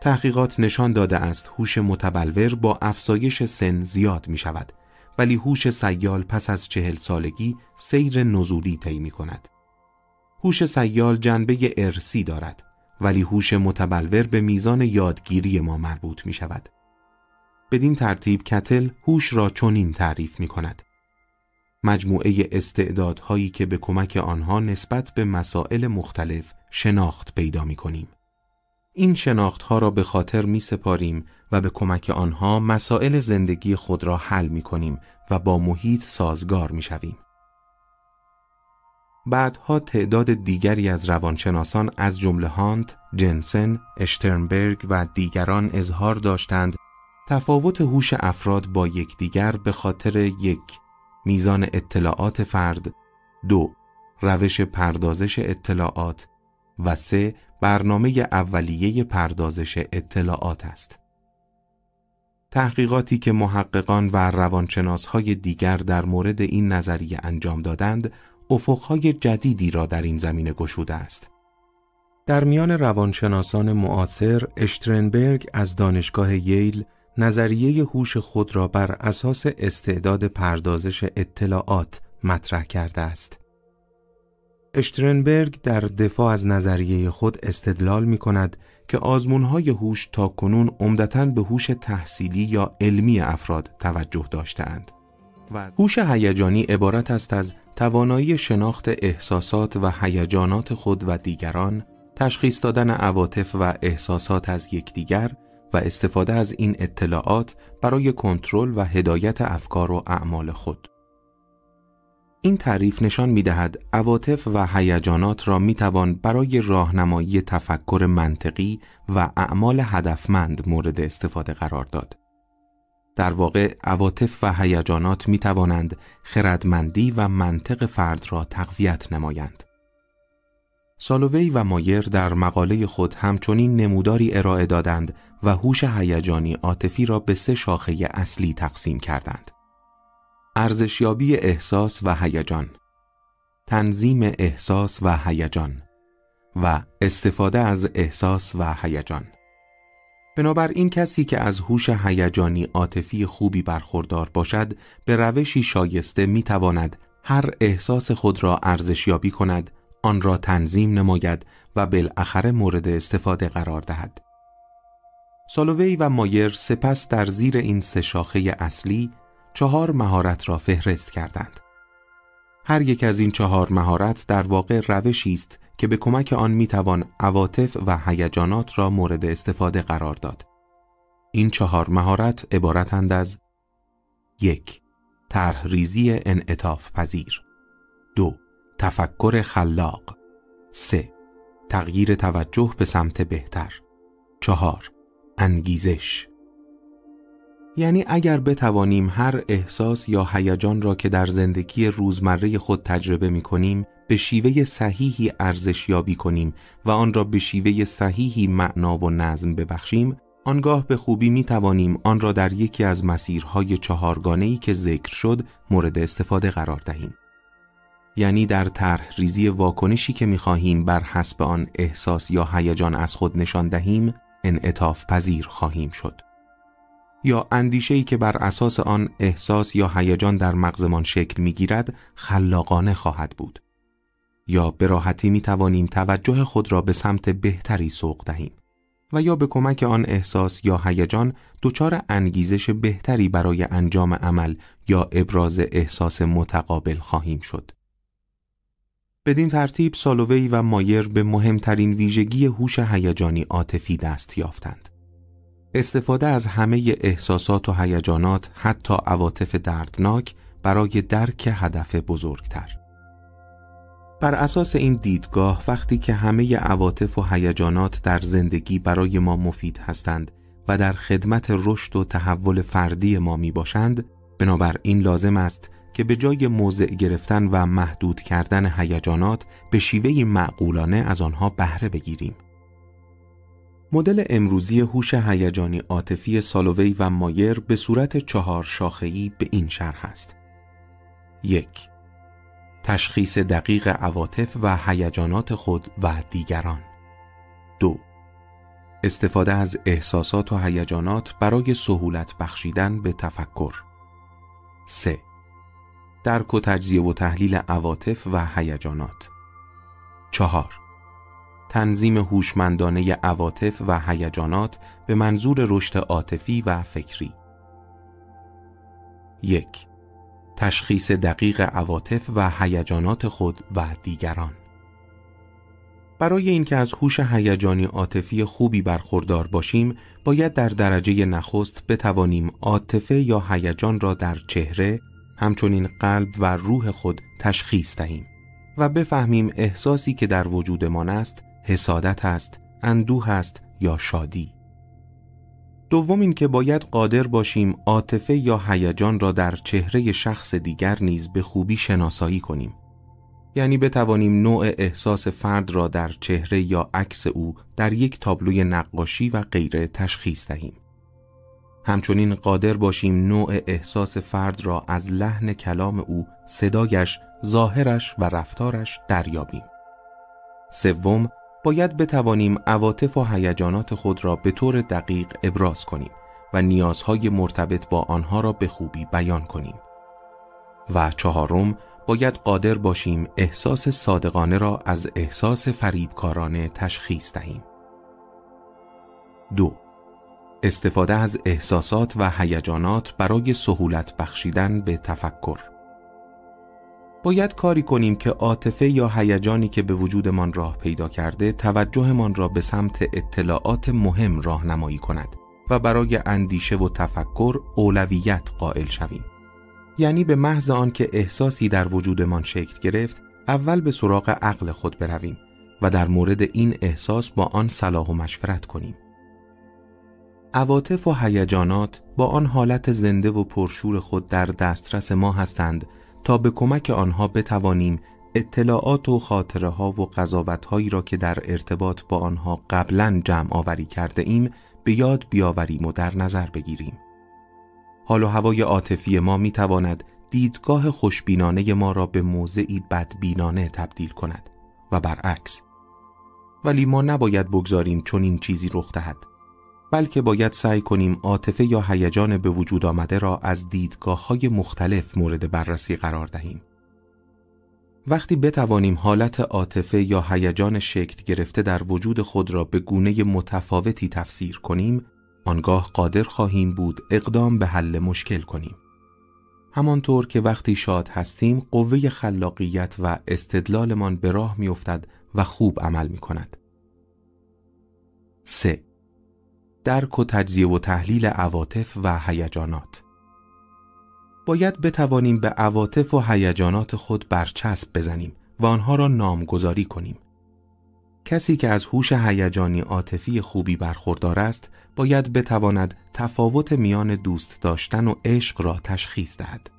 تحقیقات نشان داده است هوش متبلور با افزایش سن زیاد می شود ولی هوش سیال پس از چهل سالگی سیر نزولی طی می کند. هوش سیال جنبه ارسی دارد ولی هوش متبلور به میزان یادگیری ما مربوط می شود. بدین ترتیب کتل هوش را چنین تعریف می کند. مجموعه استعدادهایی که به کمک آنها نسبت به مسائل مختلف شناخت پیدا می کنیم. این شناخت ها را به خاطر می سپاریم و به کمک آنها مسائل زندگی خود را حل می کنیم و با محیط سازگار می شویم. بعدها تعداد دیگری از روانشناسان از جمله هانت، جنسن، اشترنبرگ و دیگران اظهار داشتند. تفاوت هوش افراد با یکدیگر به خاطر یک میزان اطلاعات فرد. دو روش پردازش اطلاعات. و سه برنامه اولیه پردازش اطلاعات است. تحقیقاتی که محققان و روانشناسهای دیگر در مورد این نظریه انجام دادند، افقهای جدیدی را در این زمینه گشوده است. در میان روانشناسان معاصر، اشترنبرگ از دانشگاه ییل نظریه هوش خود را بر اساس استعداد پردازش اطلاعات مطرح کرده است. اشترنبرگ در دفاع از نظریه خود استدلال می کند که آزمونهای هوش تا کنون عمدتا به هوش تحصیلی یا علمی افراد توجه داشتهاند. و هوش هیجانی عبارت است از توانایی شناخت احساسات و هیجانات خود و دیگران، تشخیص دادن عواطف و احساسات از یکدیگر و استفاده از این اطلاعات برای کنترل و هدایت افکار و اعمال خود. این تعریف نشان می دهد عواطف و هیجانات را می توان برای راهنمایی تفکر منطقی و اعمال هدفمند مورد استفاده قرار داد. در واقع عواطف و هیجانات می توانند خردمندی و منطق فرد را تقویت نمایند. سالووی و مایر در مقاله خود همچنین نموداری ارائه دادند و هوش هیجانی عاطفی را به سه شاخه اصلی تقسیم کردند. ارزشیابی احساس و هیجان، تنظیم احساس و هیجان و استفاده از احساس و هیجان. بنابراین کسی که از هوش هیجانی عاطفی خوبی برخوردار باشد به روشی شایسته می تواند هر احساس خود را ارزشیابی کند آن را تنظیم نماید و بالاخره مورد استفاده قرار دهد. سالووی و مایر سپس در زیر این سه شاخه اصلی چهار مهارت را فهرست کردند. هر یک از این چهار مهارت در واقع روشی است که به کمک آن می‌توان عواطف و هیجانات را مورد استفاده قرار داد. این چهار مهارت عبارتند از یک طرح ریزی انعطاف پذیر. دو تفکر خلاق. سه تغییر توجه به سمت بهتر. چهار انگیزش. یعنی اگر بتوانیم هر احساس یا هیجان را که در زندگی روزمره خود تجربه می کنیم به شیوه صحیحی ارزش یابی کنیم و آن را به شیوه صحیحی معنا و نظم ببخشیم آنگاه به خوبی می توانیم آن را در یکی از مسیرهای چهارگانه‌ای که ذکر شد مورد استفاده قرار دهیم. یعنی در طرح ریزی واکنشی که می خواهیم بر حسب آن احساس یا هیجان از خود نشان دهیم انعطاف پذیر خواهیم شد. یا اندیشه‌ای که بر اساس آن احساس یا هیجان در مغزمان شکل می‌گیرد خلاقانه خواهد بود. یا به راحتی می توانیم توجه خود را به سمت بهتری سوق دهیم و یا به کمک آن احساس یا هیجان دچار انگیزش بهتری برای انجام عمل یا ابراز احساس متقابل خواهیم شد. بدین ترتیب سالووی و مایر به مهمترین ویژگی هوش هیجانی عاطفی دست یافتند. استفاده از همه احساسات و هیجانات حتی عواطف دردناک برای درک هدف بزرگتر. بر اساس این دیدگاه وقتی که همه عواطف و هیجانات در زندگی برای ما مفید هستند و در خدمت رشد و تحول فردی ما می باشند بنابراین لازم است که به جای موضع گرفتن و محدود کردن هیجانات به شیوه معقولانه از آنها بهره بگیریم. مدل امروزی هوش هیجانی عاطفی سالووی و مایر به صورت چهار شاخه‌ای به این شرح است. یک تشخیص دقیق عواطف و هیجانات خود و دیگران. دو استفاده از احساسات و هیجانات برای سهولت بخشیدن به تفکر. 3. درک و تجزیه و تحلیل عواطف و هیجانات. 4. تنظیم هوشمندانه عواطف و هیجانات به منظور رشد عاطفی و فکری. یک تشخیص دقیق عواطف و هیجانات خود و دیگران. برای اینکه از هوش هیجانی عاطفی خوبی برخوردار باشیم باید در درجه نخست بتوانیم عاطفه یا هیجان را در چهره همچنین قلب و روح خود تشخیص دهیم و بفهمیم احساسی که در وجودمان است حسادت است اندوه است یا شادی. دوم اینکه باید قادر باشیم عاطفه یا هیجان را در چهره شخص دیگر نیز به خوبی شناسایی کنیم یعنی بتوانیم نوع احساس فرد را در چهره یا عکس او در یک تابلوی نقاشی و غیره تشخیص دهیم. همچنین قادر باشیم نوع احساس فرد را از لحن کلام او، صدایش، ظاهرش و رفتارش دریابیم. سوم، باید بتوانیم عواطف و هیجانات خود را به طور دقیق ابراز کنیم و نیازهای مرتبط با آنها را به خوبی بیان کنیم. و چهارم، باید قادر باشیم احساس صادقانه را از احساس فریبکارانه تشخیص دهیم. دو استفاده از احساسات و هیجانات برای سهولت بخشیدن به تفکر باید کاری کنیم که عاطفه یا هیجانی که به وجودمان راه پیدا کرده توجهمان را به سمت اطلاعات مهم راهنمایی کند و برای اندیشه و تفکر اولویت قائل شویم. یعنی به محض آنکه احساسی در وجودمان شکل گرفت اول به سراغ عقل خود برویم و در مورد این احساس با آن صلاح و مشورت کنیم عواطف و هیجانات با آن حالت زنده و پرشور خود در دسترس ما هستند تا به کمک آنها بتوانیم اطلاعات و خاطره ها و قضاوت هایی را که در ارتباط با آنها قبلا جمع آوری کرده ایم به یاد بیاوریم و در نظر بگیریم. حال و هوای عاطفی ما می تواند دیدگاه خوشبینانه ما را به موضعی بدبینانه تبدیل کند و برعکس ولی ما نباید بگذاریم چون این چیزی رخ دهد بلکه باید سعی کنیم عاطفه یا هیجان به وجود آمده را از دیدگاه های مختلف مورد بررسی قرار دهیم وقتی بتوانیم حالت عاطفه یا هیجان شکل گرفته در وجود خود را به گونه متفاوتی تفسیر کنیم آنگاه قادر خواهیم بود اقدام به حل مشکل کنیم. همانطور که وقتی شاد هستیم قوه خلاقیت و استدلالمان به راه میافتد و خوب عمل می کند. 3. درک و تجزیه و تحلیل عواطف و هیجانات. باید بتوانیم به عواطف و هیجانات خود برچسب بزنیم و آنها را نامگذاری کنیم. کسی که از هوش هیجانی عاطفی خوبی برخوردار است باید بتواند تفاوت میان دوست داشتن و عشق را تشخیص دهد.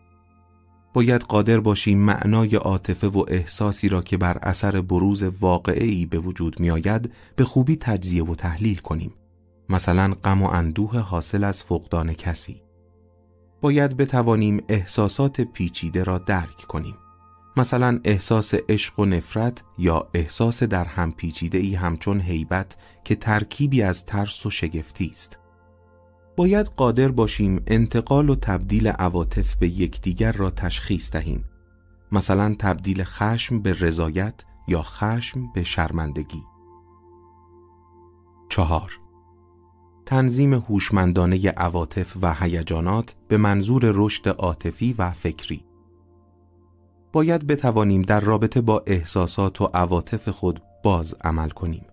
باید قادر باشیم معنای عاطفه و احساسی را که بر اثر بروز واقعی به وجود می آید به خوبی تجزیه و تحلیل کنیم. مثلا غم و اندوه حاصل از فقدان کسی باید بتوانیم احساسات پیچیده را درک کنیم مثلا احساس عشق و نفرت یا احساس در هم پیچیده ای همچون هیبت که ترکیبی از ترس و شگفتی است. باید قادر باشیم انتقال و تبدیل عواطف به یکدیگر را تشخیص دهیم. مثلا تبدیل خشم به رضایت یا خشم به شرمندگی. چهار تنظیم هوشمندانه عواطف و هیجانات به منظور رشد عاطفی و فکری باید بتوانیم در رابطه با احساسات و عواطف خود باز عمل کنیم.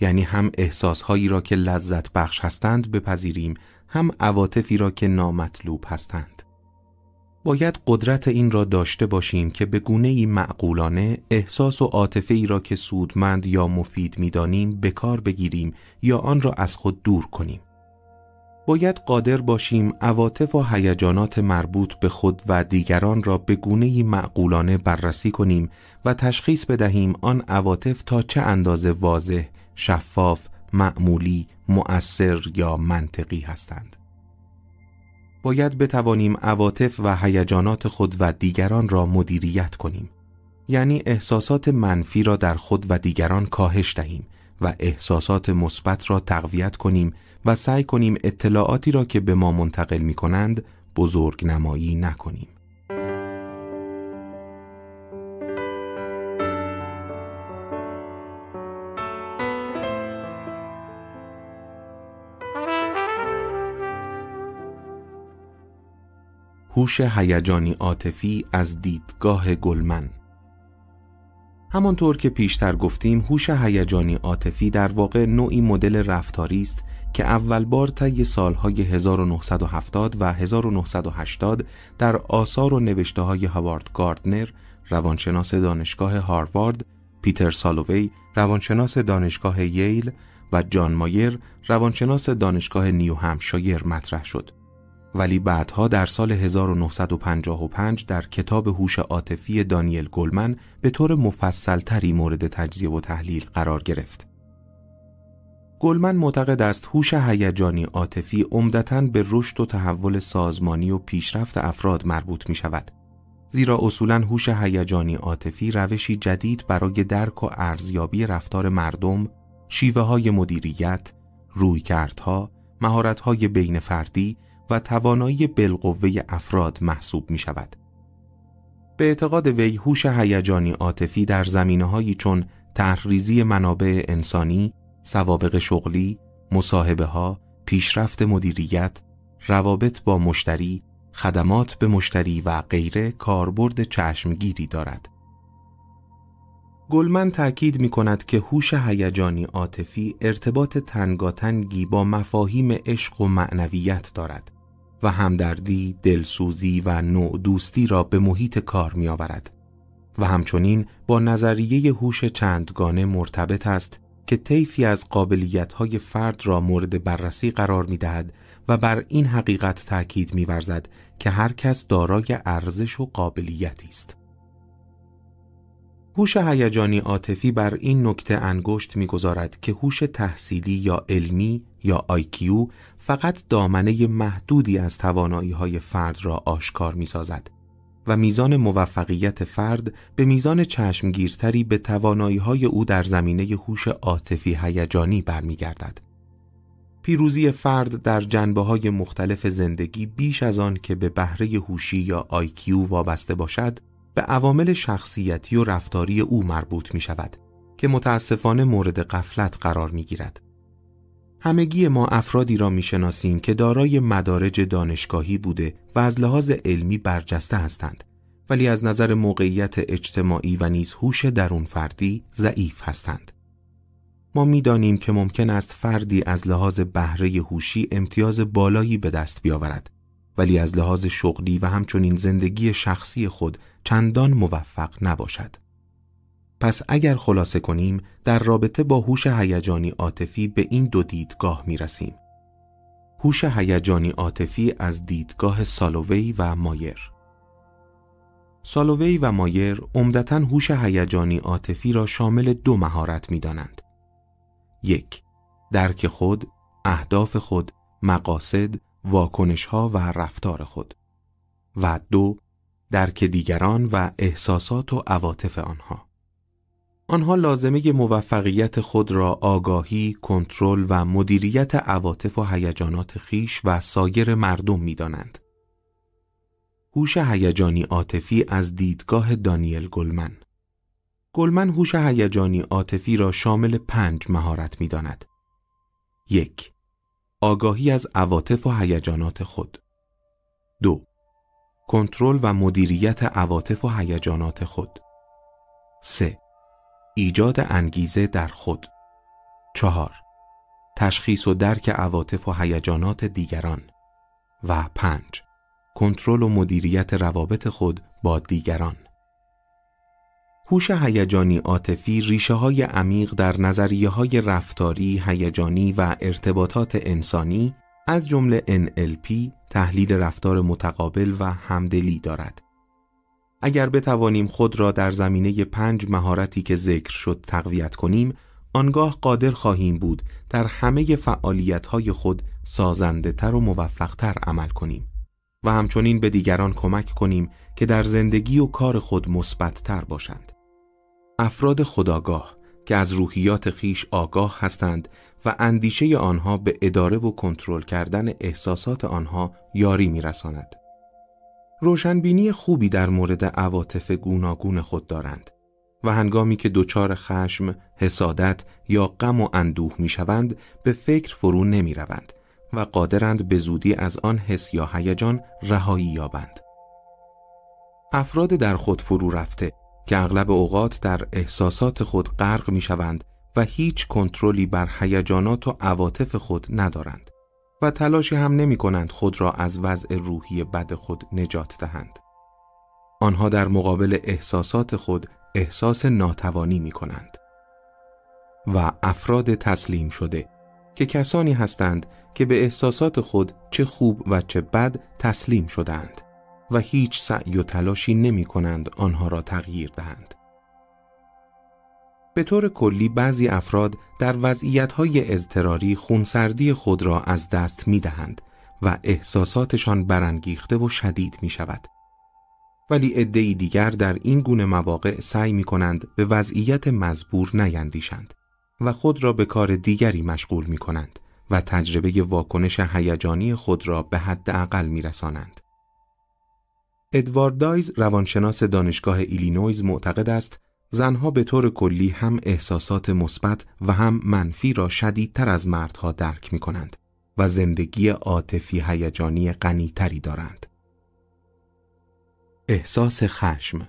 یعنی هم احساسهایی را که لذت بخش هستند بپذیریم هم عواطفی را که نامطلوب هستند. باید قدرت این را داشته باشیم که به گونه ای معقولانه احساس و عاطفه ای را که سودمند یا مفید می‌دانیم به کار بگیریم یا آن را از خود دور کنیم. باید قادر باشیم عواطف و هیجانات مربوط به خود و دیگران را به گونه معقولانه بررسی کنیم و تشخیص بدهیم آن عواطف تا چه اندازه واضح، شفاف، معمولی، مؤثر یا منطقی هستند. باید بتوانیم عواطف و هیجانات خود و دیگران را مدیریت کنیم. یعنی احساسات منفی را در خود و دیگران کاهش دهیم و احساسات مثبت را تقویت کنیم و سعی کنیم اطلاعاتی را که به ما منتقل می کنند بزرگ نمایی نکنیم. هوش هیجانی عاطفی از دیدگاه گلمن همانطور که پیشتر گفتیم هوش هیجانی عاطفی در واقع نوعی مدل رفتاری است که اول بار طی سالهای 1970 و 1980 در آثار و نوشته های هاوارد گاردنر روانشناس دانشگاه هاروارد، پیتر سالووی روانشناس دانشگاه ییل و جان مایر روانشناس دانشگاه نیو همشایر مطرح شد. ولی بعدها در سال 1955 در کتاب هوش عاطفی دانیل گلمن به طور مفصلتری مورد تجزیه و تحلیل قرار گرفت. گلمن معتقد است هوش هیجانی عاطفی عمدتا به رشد و تحول سازمانی و پیشرفت افراد مربوط می شود. زیرا اصولا هوش هیجانی عاطفی روشی جدید برای درک و ارزیابی رفتار مردم، شیوه های مدیریت، رویکردها، مهارت‌های بین فردی و توانایی بالقوه افراد محسوب می شود. به اعتقاد وی هوش هیجانی عاطفی در زمینه‌هایی چون تحریزی منابع انسانی، سوابق شغلی، مصاحبه ها، پیشرفت مدیریت، روابط با مشتری، خدمات به مشتری و غیره کاربرد چشمگیری دارد. گلمن تأکید می کند که هوش هیجانی عاطفی ارتباط تنگاتنگی با مفاهیم عشق و معنویت دارد و همدردی، دلسوزی و نوع دوستی را به محیط کار می آورد و همچنین با نظریه هوش چندگانه مرتبط است که طیفی از قابلیت‌های فرد را مورد بررسی قرار می‌دهد و بر این حقیقت تأکید می‌ورزد که هر کس دارای ارزش و قابلیتی است. هوش هیجانی عاطفی بر این نکته انگشت می‌گذارد که هوش تحصیلی یا علمی یا آیکیو فقط دامنه محدودی از توانایی‌های فرد را آشکار می‌سازد و میزان موفقیت فرد به میزان چشمگیرتری به توانایی او در زمینه هوش عاطفی هیجانی برمیگردد. پیروزی فرد در جنبه های مختلف زندگی بیش از آن که به بهره هوشی یا آیکیو وابسته باشد به عوامل شخصیتی و رفتاری او مربوط می شود که متاسفانه مورد قفلت قرار می گیرد. همگی ما افرادی را می‌شناسیم که دارای مدارج دانشگاهی بوده و از لحاظ علمی برجسته هستند ولی از نظر موقعیت اجتماعی و نیز هوش درون فردی ضعیف هستند. ما می‌دانیم که ممکن است فردی از لحاظ بهره هوشی امتیاز بالایی به دست بیاورد ولی از لحاظ شغلی و همچنین زندگی شخصی خود چندان موفق نباشد. پس اگر خلاصه کنیم در رابطه با هوش هیجانی عاطفی به این دو دیدگاه می رسیم. هوش هیجانی عاطفی از دیدگاه سالووی و مایر سالووی و مایر عمدتا هوش هیجانی عاطفی را شامل دو مهارت می دانند. یک، درک خود، اهداف خود، مقاصد، واکنش ها و رفتار خود. و دو، درک دیگران و احساسات و عواطف آنها. آنها لازمه موفقیت خود را آگاهی، کنترل و مدیریت عواطف و هیجانات خیش و سایر مردم می‌دانند. هوش هیجانی عاطفی از دیدگاه دانیل گلمن گلمن هوش هیجانی عاطفی را شامل پنج مهارت می‌داند. یک آگاهی از عواطف و هیجانات خود دو کنترل و مدیریت عواطف و هیجانات خود 3. ایجاد انگیزه در خود 4. تشخیص و درک عواطف و هیجانات دیگران و 5. کنترل و مدیریت روابط خود با دیگران هوش هیجانی عاطفی ریشه های عمیق در نظریه های رفتاری، هیجانی و ارتباطات انسانی از جمله NLP تحلیل رفتار متقابل و همدلی دارد. اگر بتوانیم خود را در زمینه پنج مهارتی که ذکر شد تقویت کنیم، آنگاه قادر خواهیم بود در همه فعالیت های خود سازنده تر و موفق تر عمل کنیم و همچنین به دیگران کمک کنیم که در زندگی و کار خود مثبت تر باشند. افراد خداگاه که از روحیات خیش آگاه هستند و اندیشه آنها به اداره و کنترل کردن احساسات آنها یاری میرساند. روشنبینی خوبی در مورد عواطف گوناگون خود دارند و هنگامی که دچار خشم، حسادت یا غم و اندوه می‌شوند به فکر فرو نمی روند و قادرند به زودی از آن حس یا هیجان رهایی یابند. افراد در خود فرو رفته که اغلب اوقات در احساسات خود غرق می شوند و هیچ کنترلی بر هیجانات و عواطف خود ندارند و تلاشی هم نمی کنند خود را از وضع روحی بد خود نجات دهند. آنها در مقابل احساسات خود احساس ناتوانی می کنند. و افراد تسلیم شده که کسانی هستند که به احساسات خود چه خوب و چه بد تسلیم شدند و هیچ سعی و تلاشی نمی کنند آنها را تغییر دهند. به طور کلی بعضی افراد در وضعیت‌های اضطراری خونسردی خود را از دست می دهند و احساساتشان برانگیخته و شدید می شود. ولی عدهای دیگر در این گونه مواقع سعی می کنند به وضعیت مزبور نیندیشند و خود را به کار دیگری مشغول می کنند و تجربه واکنش هیجانی خود را به حد اقل می رسانند. ادوارد دایز روانشناس دانشگاه ایلینویز معتقد است زنها به طور کلی هم احساسات مثبت و هم منفی را شدیدتر از مردها درک می کنند و زندگی عاطفی هیجانی غنیتری دارند. احساس خشم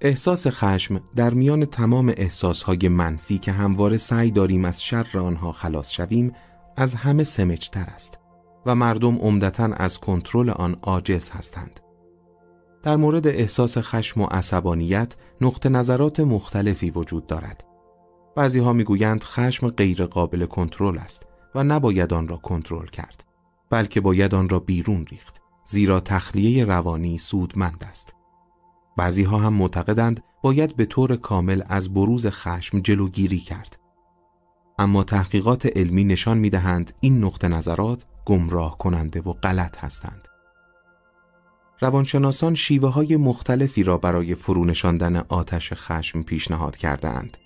احساس خشم در میان تمام احساسهای منفی که همواره سعی داریم از شر آنها خلاص شویم از همه سمجتر است و مردم عمدتا از کنترل آن عاجز هستند. در مورد احساس خشم و عصبانیت نقطه نظرات مختلفی وجود دارد. بعضی ها می‌گویند خشم غیر قابل کنترل است و نباید آن را کنترل کرد بلکه باید آن را بیرون ریخت زیرا تخلیه روانی سودمند است. بعضی ها هم معتقدند باید به طور کامل از بروز خشم جلوگیری کرد. اما تحقیقات علمی نشان می دهند این نقطه نظرات گمراه کننده و غلط هستند. روانشناسان شیوه های مختلفی را برای فرونشاندن آتش خشم پیشنهاد اند.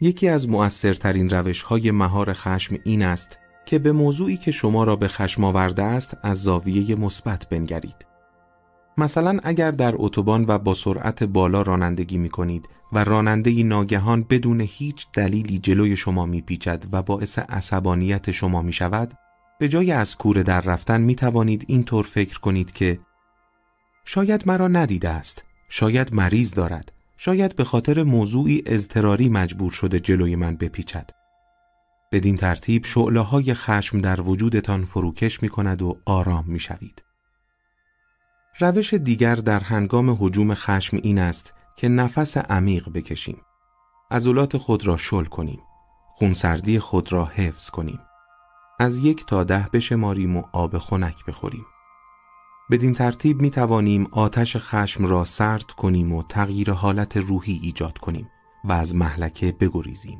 یکی از مؤثرترین روش های مهار خشم این است که به موضوعی که شما را به خشم آورده است از زاویه مثبت بنگرید. مثلا اگر در اتوبان و با سرعت بالا رانندگی می کنید و راننده ناگهان بدون هیچ دلیلی جلوی شما می پیچد و باعث عصبانیت شما می شود به جای از کوره در رفتن می توانید اینطور فکر کنید که شاید مرا ندیده است شاید مریض دارد شاید به خاطر موضوعی اضطراری مجبور شده جلوی من بپیچد بدین ترتیب شعله های خشم در وجودتان فروکش می کند و آرام می شوید. روش دیگر در هنگام حجوم خشم این است که نفس عمیق بکشیم. عضلات خود را شل کنیم. خونسردی خود را حفظ کنیم. از یک تا ده بشماریم و آب خنک بخوریم. بدین ترتیب می توانیم آتش خشم را سرد کنیم و تغییر حالت روحی ایجاد کنیم و از محلکه بگریزیم.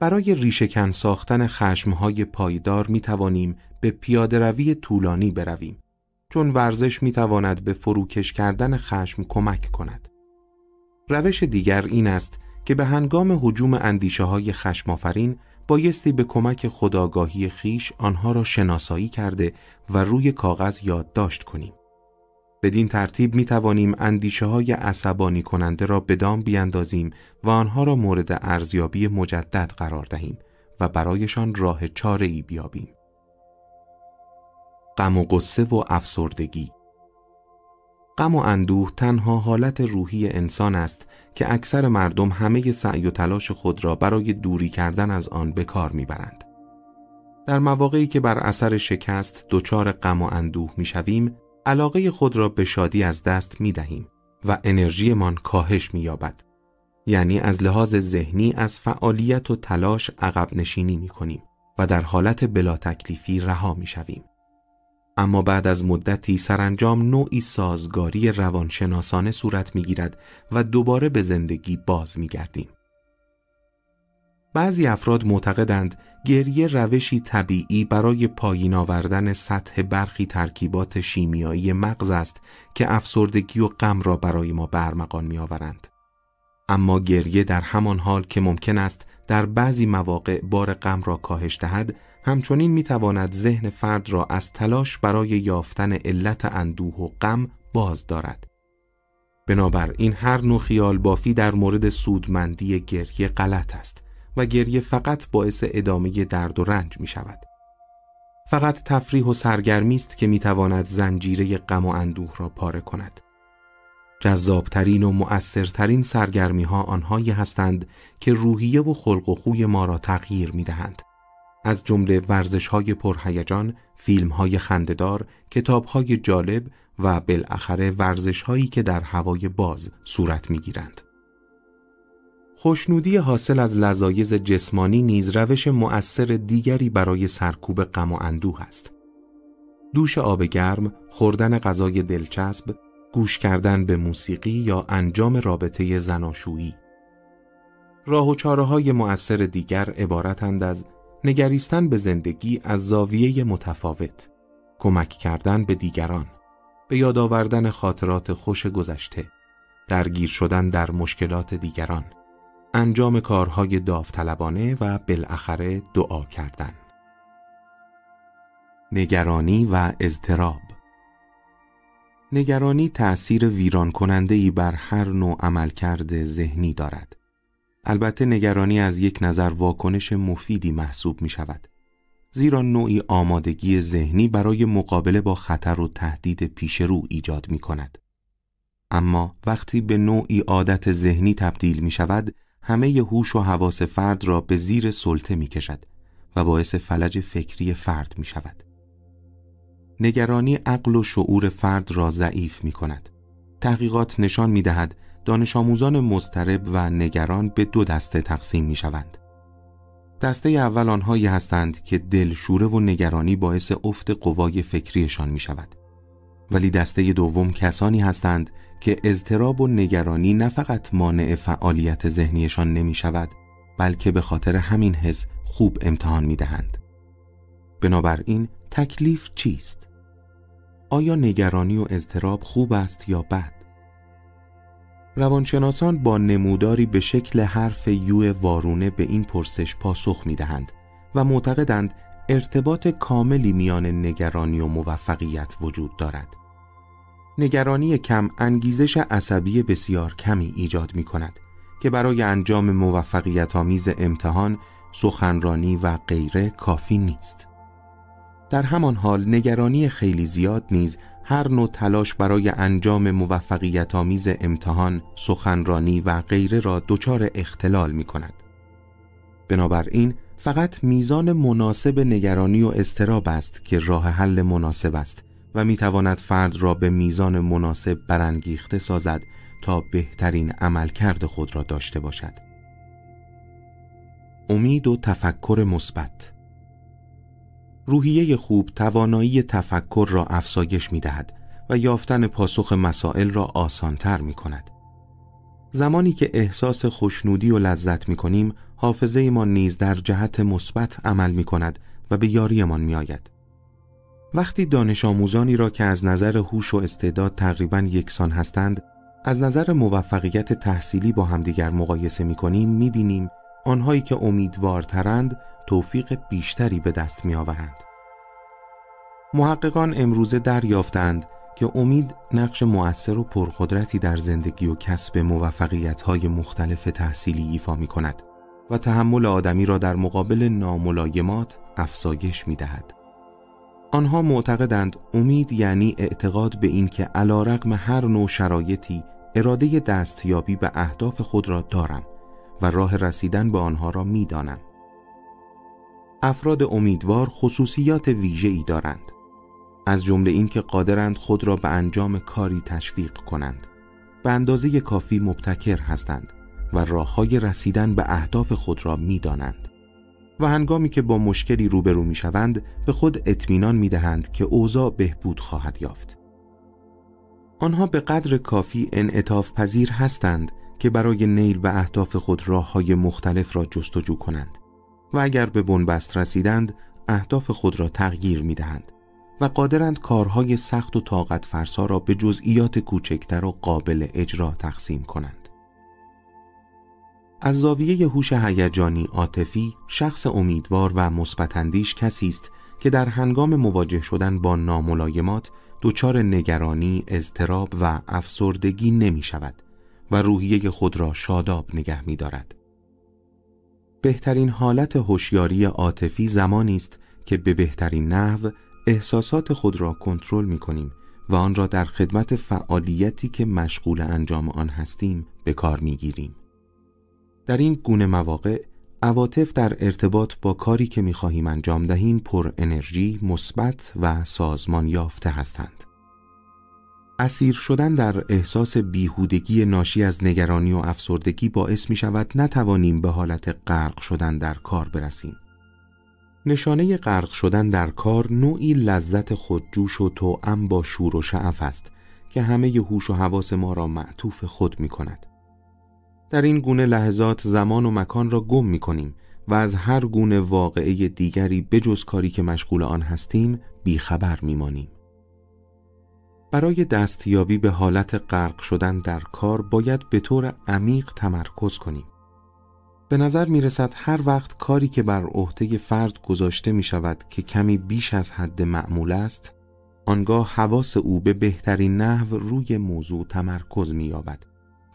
برای ریشهکن ساختن خشمهای پایدار می توانیم به پیاده روی طولانی برویم چون ورزش می تواند به فروکش کردن خشم کمک کند. روش دیگر این است که به هنگام حجوم اندیشه های خشم آفرین بایستی به کمک خداگاهی خیش آنها را شناسایی کرده و روی کاغذ یادداشت کنیم. بدین ترتیب می توانیم اندیشه های عصبانی کننده را به دام بیاندازیم و آنها را مورد ارزیابی مجدد قرار دهیم و برایشان راه چاره ای بیابیم. غم و قصه و افسردگی غم و اندوه تنها حالت روحی انسان است که اکثر مردم همه سعی و تلاش خود را برای دوری کردن از آن به کار می‌برند. در مواقعی که بر اثر شکست دچار غم و اندوه می‌شویم، علاقه خود را به شادی از دست می دهیم و انرژیمان کاهش می یابد. یعنی از لحاظ ذهنی از فعالیت و تلاش عقب نشینی می کنیم و در حالت بلا تکلیفی رها می شویم. اما بعد از مدتی سرانجام نوعی سازگاری روانشناسانه صورت می گیرد و دوباره به زندگی باز می گردیم. بعضی افراد معتقدند گریه روشی طبیعی برای پایین آوردن سطح برخی ترکیبات شیمیایی مغز است که افسردگی و غم را برای ما برمغان می آورند. اما گریه در همان حال که ممکن است در بعضی مواقع بار غم را کاهش دهد همچنین می تواند ذهن فرد را از تلاش برای یافتن علت اندوه و غم باز دارد. بنابراین هر نوع خیال بافی در مورد سودمندی گریه غلط است و گریه فقط باعث ادامه درد و رنج می شود. فقط تفریح و سرگرمی است که می تواند زنجیره غم و اندوه را پاره کند. جذابترین و مؤثرترین سرگرمی ها آنهایی هستند که روحیه و خلق و خوی ما را تغییر می دهند. از جمله ورزش های پرهیجان، فیلم های خنددار، کتاب های جالب و بالاخره ورزش هایی که در هوای باز صورت می گیرند. خوشنودی حاصل از لذایز جسمانی نیز روش مؤثر دیگری برای سرکوب غم و اندوه است. دوش آب گرم، خوردن غذای دلچسب، گوش کردن به موسیقی یا انجام رابطه زناشویی. راه و چاره های مؤثر دیگر عبارتند از نگریستن به زندگی از زاویه متفاوت، کمک کردن به دیگران، به یاد آوردن خاطرات خوش گذشته، درگیر شدن در مشکلات دیگران، انجام کارهای داوطلبانه و بالاخره دعا کردن. نگرانی و اضطراب نگرانی تأثیر ویران کننده ای بر هر نوع عملکرد ذهنی دارد. البته نگرانی از یک نظر واکنش مفیدی محسوب می شود. زیرا نوعی آمادگی ذهنی برای مقابله با خطر و تهدید پیش رو ایجاد می کند. اما وقتی به نوعی عادت ذهنی تبدیل می شود، همه هوش و حواس فرد را به زیر سلطه می کشد و باعث فلج فکری فرد می شود. نگرانی عقل و شعور فرد را ضعیف می کند. تحقیقات نشان می دهد دانش آموزان مضطرب و نگران به دو دسته تقسیم می شوند. دسته اول آنهایی هستند که دلشوره و نگرانی باعث افت قوای فکریشان می شود. ولی دسته دوم کسانی هستند که اضطراب و نگرانی نه فقط مانع فعالیت ذهنیشان نمی شود بلکه به خاطر همین حس خوب امتحان می دهند. بنابراین تکلیف چیست؟ آیا نگرانی و اضطراب خوب است یا بد؟ روانشناسان با نموداری به شکل حرف یو وارونه به این پرسش پاسخ می دهند و معتقدند ارتباط کاملی میان نگرانی و موفقیت وجود دارد. نگرانی کم انگیزش عصبی بسیار کمی ایجاد می کند که برای انجام موفقیت آمیز امتحان، سخنرانی و غیره کافی نیست. در همان حال نگرانی خیلی زیاد نیز هر نوع تلاش برای انجام موفقیت آمیز امتحان، سخنرانی و غیره را دچار اختلال می کند. بنابراین فقط میزان مناسب نگرانی و استراب است که راه حل مناسب است و می تواند فرد را به میزان مناسب برانگیخته سازد تا بهترین عملکرد خود را داشته باشد. امید و تفکر مثبت روحیه خوب توانایی تفکر را افزایش می دهد و یافتن پاسخ مسائل را آسانتر می کند. زمانی که احساس خوشنودی و لذت می کنیم حافظه ما نیز در جهت مثبت عمل می کند و به یاریمان می آید. وقتی دانش آموزانی را که از نظر هوش و استعداد تقریبا یکسان هستند از نظر موفقیت تحصیلی با همدیگر مقایسه می کنیم می بینیم آنهایی که امیدوارترند توفیق بیشتری به دست می آورند. محققان امروزه دریافتند که امید نقش مؤثر و پرقدرتی در زندگی و کسب موفقیت های مختلف تحصیلی ایفا می کند و تحمل آدمی را در مقابل ناملایمات افزایش می دهد. آنها معتقدند امید یعنی اعتقاد به اینکه علیرغم هر نوع شرایطی اراده دستیابی به اهداف خود را دارم و راه رسیدن به آنها را می‌دانم. افراد امیدوار خصوصیات ویژه ای دارند. از جمله اینکه قادرند خود را به انجام کاری تشویق کنند. به اندازه کافی مبتکر هستند و راه های رسیدن به اهداف خود را می‌دانند. و هنگامی که با مشکلی روبرو می شوند به خود اطمینان می دهند که اوضاع بهبود خواهد یافت. آنها به قدر کافی انعطاف پذیر هستند که برای نیل به اهداف خود راه های مختلف را جستجو کنند و اگر به بنبست رسیدند اهداف خود را تغییر می دهند و قادرند کارهای سخت و طاقت فرسا را به جزئیات کوچکتر و قابل اجرا تقسیم کنند. از زاویه هوش هیجانی عاطفی شخص امیدوار و مثبتاندیش کسی است که در هنگام مواجه شدن با ناملایمات دچار نگرانی، اضطراب و افسردگی نمی شود و روحیه خود را شاداب نگه می دارد. بهترین حالت هوشیاری عاطفی زمانی است که به بهترین نحو احساسات خود را کنترل می کنیم و آن را در خدمت فعالیتی که مشغول انجام آن هستیم به کار می گیریم. در این گونه مواقع عواطف در ارتباط با کاری که می‌خواهیم انجام دهیم پر انرژی، مثبت و سازمان یافته هستند. اسیر شدن در احساس بیهودگی ناشی از نگرانی و افسردگی باعث می شود نتوانیم به حالت غرق شدن در کار برسیم. نشانه غرق شدن در کار نوعی لذت خودجوش و توأم با شور و شعف است که همه هوش و حواس ما را معطوف خود می کند. در این گونه لحظات زمان و مکان را گم می کنیم و از هر گونه واقعه دیگری بجز کاری که مشغول آن هستیم بیخبر می مانیم. برای دستیابی به حالت غرق شدن در کار باید به طور عمیق تمرکز کنیم. به نظر می رسد هر وقت کاری که بر عهده فرد گذاشته می شود که کمی بیش از حد معمول است، آنگاه حواس او به بهترین نحو روی موضوع تمرکز می یابد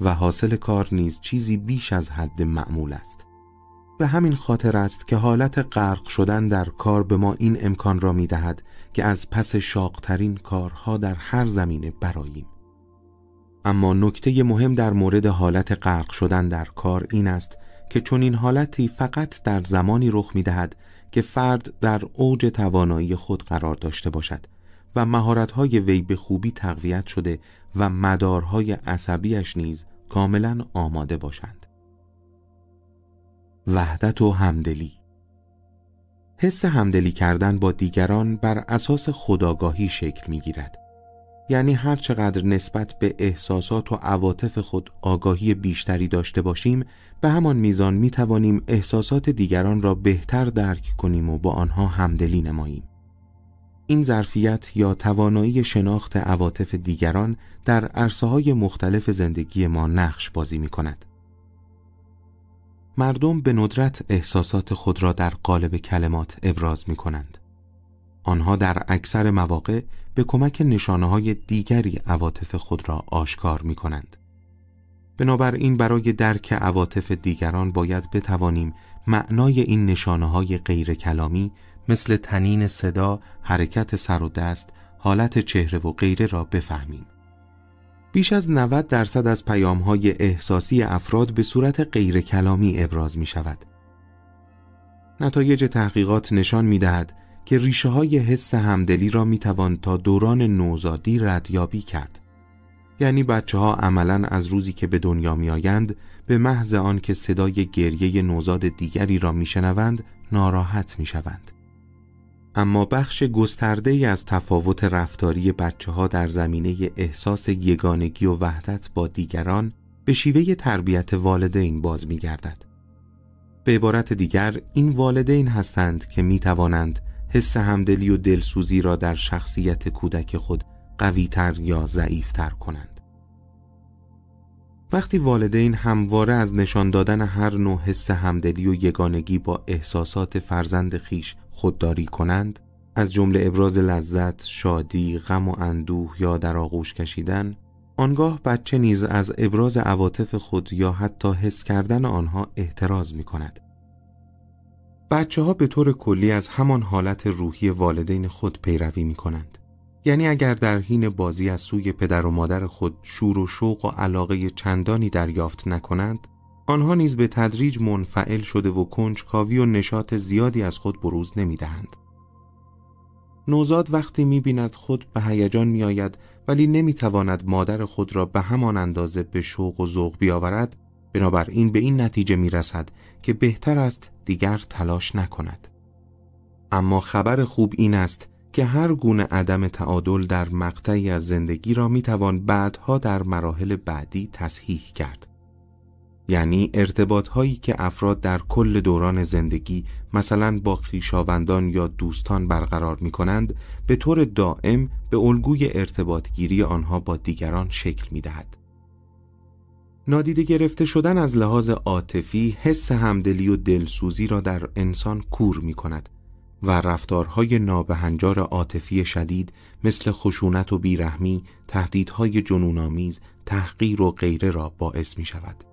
و حاصل کار نیز چیزی بیش از حد معمول است. به همین خاطر است که حالت غرق شدن در کار به ما این امکان را می دهد که از پس شاقترین کارها در هر زمینه براییم. اما نکته مهم در مورد حالت غرق شدن در کار این است که چون این حالتی فقط در زمانی رخ می دهد که فرد در اوج توانایی خود قرار داشته باشد و مهارت‌های وی به خوبی تقویت شده و مدارهای عصبیش نیز کاملا آماده باشند. وحدت و همدلی حس همدلی کردن با دیگران بر اساس خداگاهی شکل می گیرد. یعنی هر چقدر نسبت به احساسات و عواطف خود آگاهی بیشتری داشته باشیم به همان میزان می توانیم احساسات دیگران را بهتر درک کنیم و با آنها همدلی نماییم. این ظرفیت یا توانایی شناخت عواطف دیگران در عرصه های مختلف زندگی ما نقش بازی می کند. مردم به ندرت احساسات خود را در قالب کلمات ابراز می کنند. آنها در اکثر مواقع به کمک نشانه های دیگری عواطف خود را آشکار می کنند. بنابراین برای درک عواطف دیگران باید بتوانیم معنای این نشانه های غیر کلامی مثل تنین صدا، حرکت سر و دست، حالت چهره و غیره را بفهمیم. بیش از 90 درصد از پیام های احساسی افراد به صورت غیر کلامی ابراز می شود. نتایج تحقیقات نشان می دهد که ریشه های حس همدلی را می توان تا دوران نوزادی ردیابی کرد. یعنی بچه ها عملا از روزی که به دنیا می آیند به محض آن که صدای گریه نوزاد دیگری را می شنوند ناراحت می شوند. اما بخش گسترده ای از تفاوت رفتاری بچه ها در زمینه احساس یگانگی و وحدت با دیگران به شیوه تربیت والدین باز می گردد. به عبارت دیگر این والدین هستند که می توانند حس همدلی و دلسوزی را در شخصیت کودک خود قویتر یا ضعیفتر کنند. وقتی والدین همواره از نشان دادن هر نوع حس همدلی و یگانگی با احساسات فرزند خیش خودداری کنند از جمله ابراز لذت، شادی، غم و اندوه یا در آغوش کشیدن آنگاه بچه نیز از ابراز عواطف خود یا حتی حس کردن آنها احتراز می کند بچه ها به طور کلی از همان حالت روحی والدین خود پیروی می کنند. یعنی اگر در حین بازی از سوی پدر و مادر خود شور و شوق و علاقه چندانی دریافت نکنند آنها نیز به تدریج منفعل شده و کنجکاوی و نشاط زیادی از خود بروز نمی دهند. نوزاد وقتی می بیند خود به هیجان می آید ولی نمی تواند مادر خود را به همان اندازه به شوق و ذوق بیاورد بنابراین به این نتیجه می رسد که بهتر است دیگر تلاش نکند. اما خبر خوب این است که هر گونه عدم تعادل در مقطعی از زندگی را می توان بعدها در مراحل بعدی تصحیح کرد. یعنی ارتباط هایی که افراد در کل دوران زندگی مثلا با خیشاوندان یا دوستان برقرار می کنند به طور دائم به الگوی ارتباطگیری آنها با دیگران شکل می دهد. نادیده گرفته شدن از لحاظ عاطفی حس همدلی و دلسوزی را در انسان کور می کند و رفتارهای نابهنجار عاطفی شدید مثل خشونت و بیرحمی، تهدیدهای جنونآمیز، تحقیر و غیره را باعث می شود.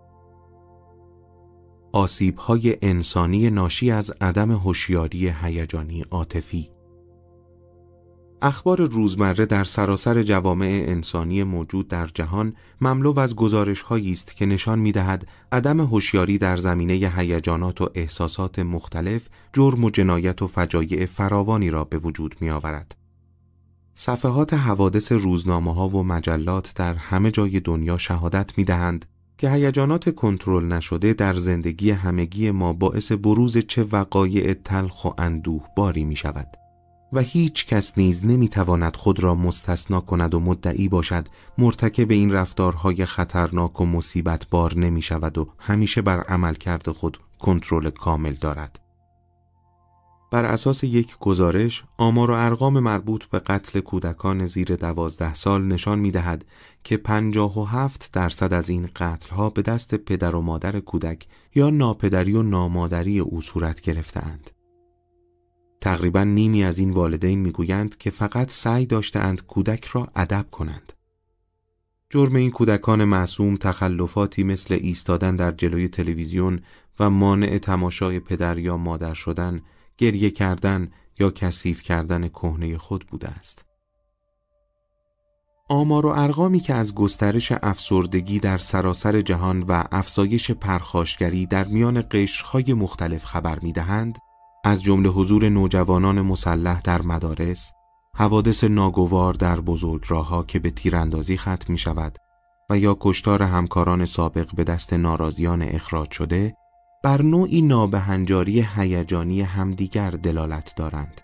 آسیبهای انسانی ناشی از عدم هوشیاری هیجانی عاطفی اخبار روزمره در سراسر جوامع انسانی موجود در جهان مملو از گزارش است که نشان می دهد عدم هوشیاری در زمینه هیجانات و احساسات مختلف جرم و جنایت و فجایع فراوانی را به وجود می آورد. صفحات حوادث روزنامه ها و مجلات در همه جای دنیا شهادت می دهند که هیجانات کنترل نشده در زندگی همگی ما باعث بروز چه وقایع تلخ و اندوه باری می شود. و هیچ کس نیز نمی‌تواند خود را مستثنا کند و مدعی باشد مرتکب این رفتارهای خطرناک و مصیبت بار نمی شود و همیشه بر عمل کرده خود کنترل کامل دارد. بر اساس یک گزارش آمار و ارقام مربوط به قتل کودکان زیر دوازده سال نشان می دهد که 57 درصد از این قتل ها به دست پدر و مادر کودک یا ناپدری و نامادری او صورت گرفتهاند. تقریبا نیمی از این والدین می‌گویند که فقط سعی داشتهاند کودک را ادب کنند. جرم این کودکان معصوم تخلفاتی مثل ایستادن در جلوی تلویزیون و مانع تماشای پدر یا مادر شدن، گریه کردن یا کثیف کردن کهنه خود بوده است. آمار و ارقامی که از گسترش افسردگی در سراسر جهان و افزایش پرخاشگری در میان قشرهای مختلف خبر می‌دهند، از جمله حضور نوجوانان مسلح در مدارس، حوادث ناگوار در بزرگراهها که به تیراندازی ختم می شود و یا کشتار همکاران سابق به دست ناراضیان اخراج شده بر نوعی نابهنجاری هیجانی همدیگر دلالت دارند.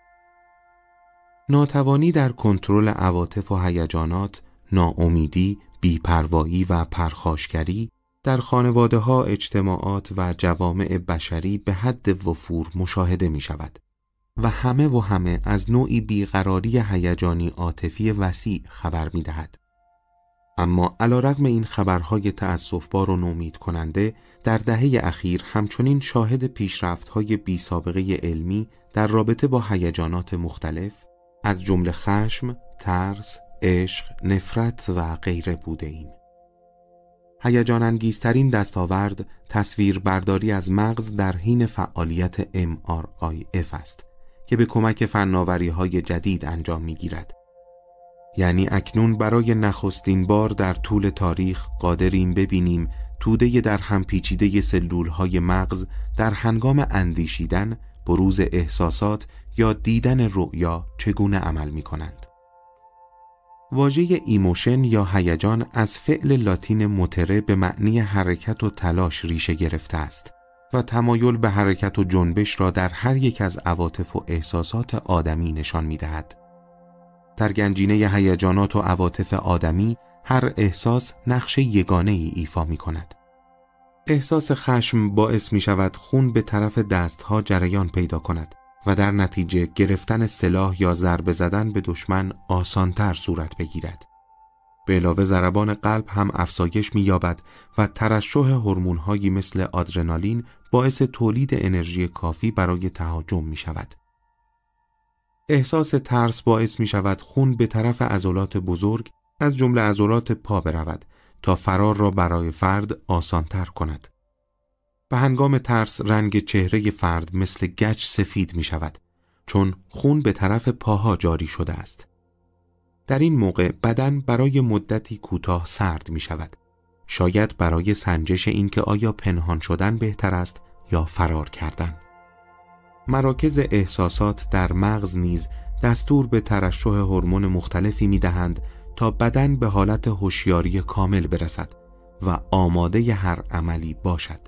ناتوانی در کنترل عواطف و هیجانات، ناامیدی، بیپروایی و پرخاشگری در خانواده ها اجتماعات و جوامع بشری به حد وفور مشاهده می شود و همه و همه از نوعی بیقراری هیجانی عاطفی وسیع خبر می دهد. اما علا رغم این خبرهای تأصفبار و نومید کننده در دهه اخیر همچنین شاهد پیشرفت های بی سابقه علمی در رابطه با هیجانات مختلف از جمله خشم، ترس، عشق، نفرت و غیره بوده ایم. هیجان انگیزترین دستاورد تصویر برداری از مغز در حین فعالیت MRIF است که به کمک فناوری های جدید انجام می گیرد. یعنی اکنون برای نخستین بار در طول تاریخ قادریم ببینیم توده در هم پیچیده سلول های مغز در هنگام اندیشیدن، بروز احساسات یا دیدن رؤیا چگونه عمل می کنند. واژه emotion یا هیجان از فعل لاتین motere به معنی حرکت و تلاش ریشه گرفته است و تمایل به حرکت و جنبش را در هر یک از عواطف و احساسات آدمی نشان می دهد. در گنجینه هیجانات و عواطف آدمی هر احساس نقش یگانه ای ایفا می کند. احساس خشم باعث می شود خون به طرف دستها جریان پیدا کند و در نتیجه گرفتن سلاح یا ضربه زدن به دشمن آسانتر صورت بگیرد. به علاوه ضربان قلب هم افزایش می‌یابد و ترشح هورمون‌هایی مثل آدرنالین باعث تولید انرژی کافی برای تهاجم می شود. احساس ترس باعث می شود خون به طرف عضلات بزرگ از جمله عضلات پا برود تا فرار را برای فرد آسانتر کند. به هنگام ترس رنگ چهره فرد مثل گچ سفید می شود چون خون به طرف پاها جاری شده است. در این موقع بدن برای مدتی کوتاه سرد می شود. شاید برای سنجش اینکه آیا پنهان شدن بهتر است یا فرار کردن. مراکز احساسات در مغز نیز دستور به ترشح هورمون مختلفی می دهند تا بدن به حالت هوشیاری کامل برسد و آماده هر عملی باشد.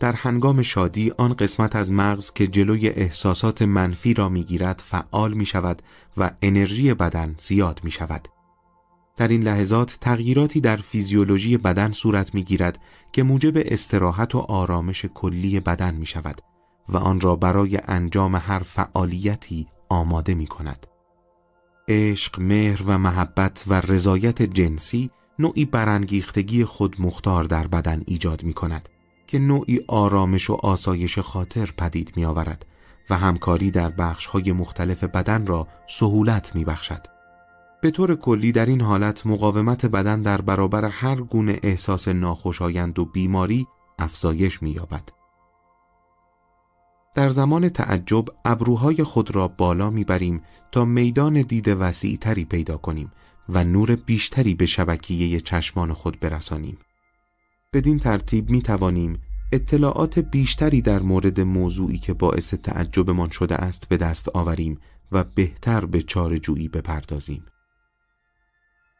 در هنگام شادی آن قسمت از مغز که جلوی احساسات منفی را می‌گیرد فعال می شود و انرژی بدن زیاد می شود. در این لحظات تغییراتی در فیزیولوژی بدن صورت می گیرد که موجب استراحت و آرامش کلی بدن می شود و آن را برای انجام هر فعالیتی آماده می کند. عشق، مهر و محبت و رضایت جنسی نوعی برانگیختگی خود مختار در بدن ایجاد می کند که نوعی آرامش و آسایش خاطر پدید می آورد و همکاری در بخش های مختلف بدن را سهولت می بخشد. به طور کلی در این حالت مقاومت بدن در برابر هر گونه احساس ناخوشایند و بیماری افزایش می یابد. در زمان تعجب ابروهای خود را بالا می‌بریم تا میدان دید وسیعتری پیدا کنیم و نور بیشتری به شبکیه چشمان خود برسانیم. بدین ترتیب می توانیم اطلاعات بیشتری در مورد موضوعی که باعث تعجبمان شده است به دست آوریم و بهتر به چارجویی بپردازیم.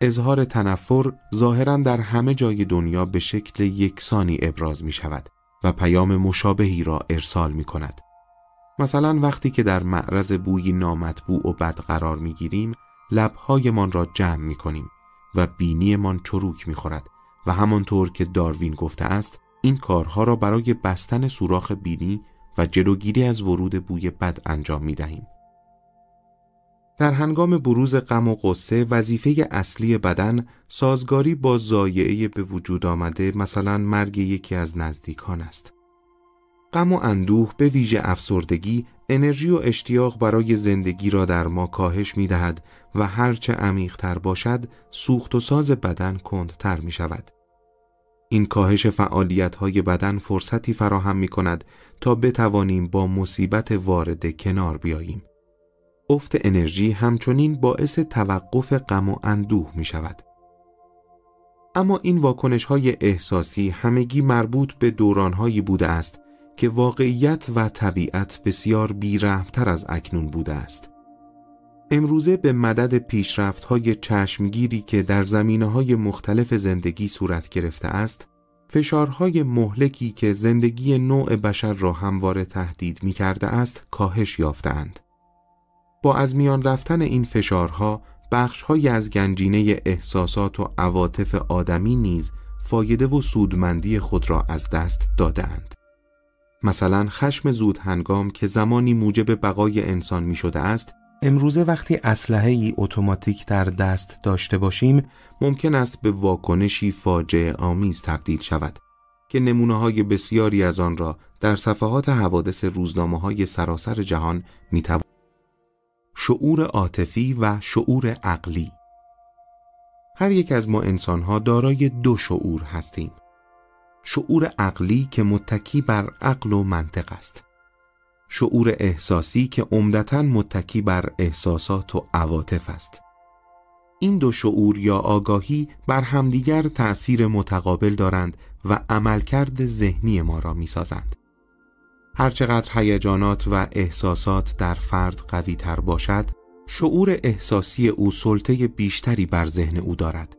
اظهار تنفر ظاهرا در همه جای دنیا به شکل یکسانی ابراز می شود و پیام مشابهی را ارسال می کند. مثلا وقتی که در معرض بوی نامطبوع و بد قرار می گیریم لبهایمان را جمع می کنیم و بینیمان چروک می خورد و همانطور که داروین گفته است این کارها را برای بستن سوراخ بینی و جلوگیری از ورود بوی بد انجام می دهیم. در هنگام بروز غم و قصه وظیفه اصلی بدن سازگاری با زایعه به وجود آمده مثلا مرگ یکی از نزدیکان است. غم و اندوه به ویژه افسردگی انرژی و اشتیاق برای زندگی را در ما کاهش می دهد و هرچه عمیقتر باشد سوخت و ساز بدن کندتر می شود. این کاهش فعالیت های بدن فرصتی فراهم می کند تا بتوانیم با مصیبت وارد کنار بیاییم. افت انرژی همچنین باعث توقف غم و اندوه می شود. اما این واکنش های احساسی همگی مربوط به دورانهایی بوده است که واقعیت و طبیعت بسیار بیرحمتر از اکنون بوده است. امروزه به مدد پیشرفت های چشمگیری که در زمینه های مختلف زندگی صورت گرفته است، فشارهای مهلکی که زندگی نوع بشر را همواره تهدید می کرده است کاهش یافتند. با از میان رفتن این فشارها بخشهایی از گنجینه احساسات و عواطف آدمی نیز فایده و سودمندی خود را از دست دادند. مثلا خشم زود هنگام که زمانی موجب بقای انسان می شده است امروزه وقتی اسلحه ای اتوماتیک در دست داشته باشیم ممکن است به واکنشی فاجعه آمیز تبدیل شود که نمونه های بسیاری از آن را در صفحات حوادث روزنامه های سراسر جهان می توان. شعور عاطفی و شعور عقلی هر یک از ما انسان ها دارای دو شعور هستیم شعور عقلی که متکی بر عقل و منطق است. شعور احساسی که عمدتا متکی بر احساسات و عواطف است. این دو شعور یا آگاهی بر همدیگر تأثیر متقابل دارند و عملکرد ذهنی ما را می‌سازند. هرچقدر هیجانات و احساسات در فرد قوی تر باشد شعور احساسی او سلطه بیشتری بر ذهن او دارد.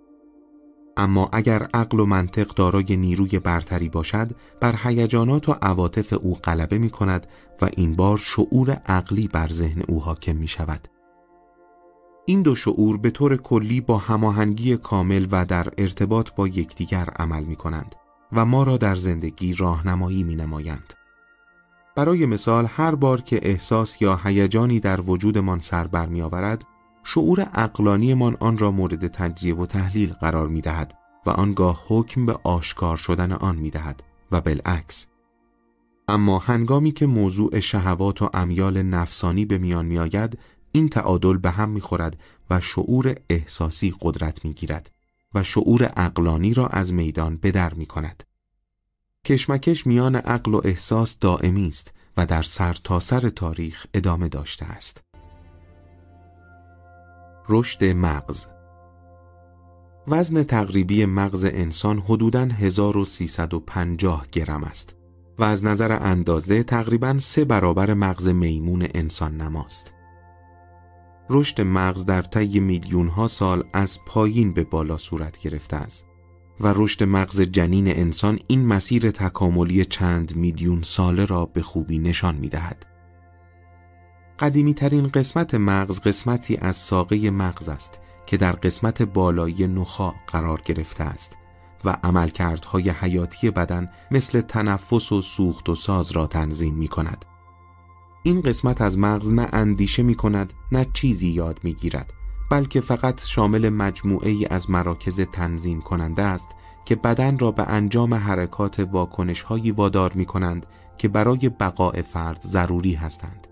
اما اگر عقل و منطق دارای نیروی برتری باشد بر هیجانات و عواطف او غلبه می کند و این بار شعور عقلی بر ذهن او حاکم می شود این دو شعور به طور کلی با هماهنگی کامل و در ارتباط با یکدیگر عمل می کنند و ما را در زندگی راهنمایی می نمایند. برای مثال هر بار که احساس یا هیجانی در وجودمان سر بر می آورد شعور اقلانیمان آن را مورد تجزیه و تحلیل قرار می دهد و آنگاه حکم به آشکار شدن آن می دهد و بالعکس اما هنگامی که موضوع شهوات و امیال نفسانی به میان می آید این تعادل به هم می خورد و شعور احساسی قدرت می گیرد و شعور اقلانی را از میدان بدر می کند کشمکش میان عقل و احساس دائمی است و در سرتاسر سر تاریخ ادامه داشته است. رشد مغز وزن تقریبی مغز انسان حدوداً 1350 گرم است و از نظر اندازه تقریباً سه برابر مغز میمون انسان نماست. رشد مغز در طی میلیون ها سال از پایین به بالا صورت گرفته است و رشد مغز جنین انسان این مسیر تکاملی چند میلیون ساله را به خوبی نشان می دهد. قدیمی ترین قسمت مغز قسمتی از ساقه مغز است که در قسمت بالایی نخا قرار گرفته است و عملکردهای حیاتی بدن مثل تنفس و سوخت و ساز را تنظیم می کند. این قسمت از مغز نه اندیشه می کند نه چیزی یاد می گیرد بلکه فقط شامل مجموعه ای از مراکز تنظیم کننده است که بدن را به انجام حرکات واکنش هایی وادار می کنند که برای بقای فرد ضروری هستند.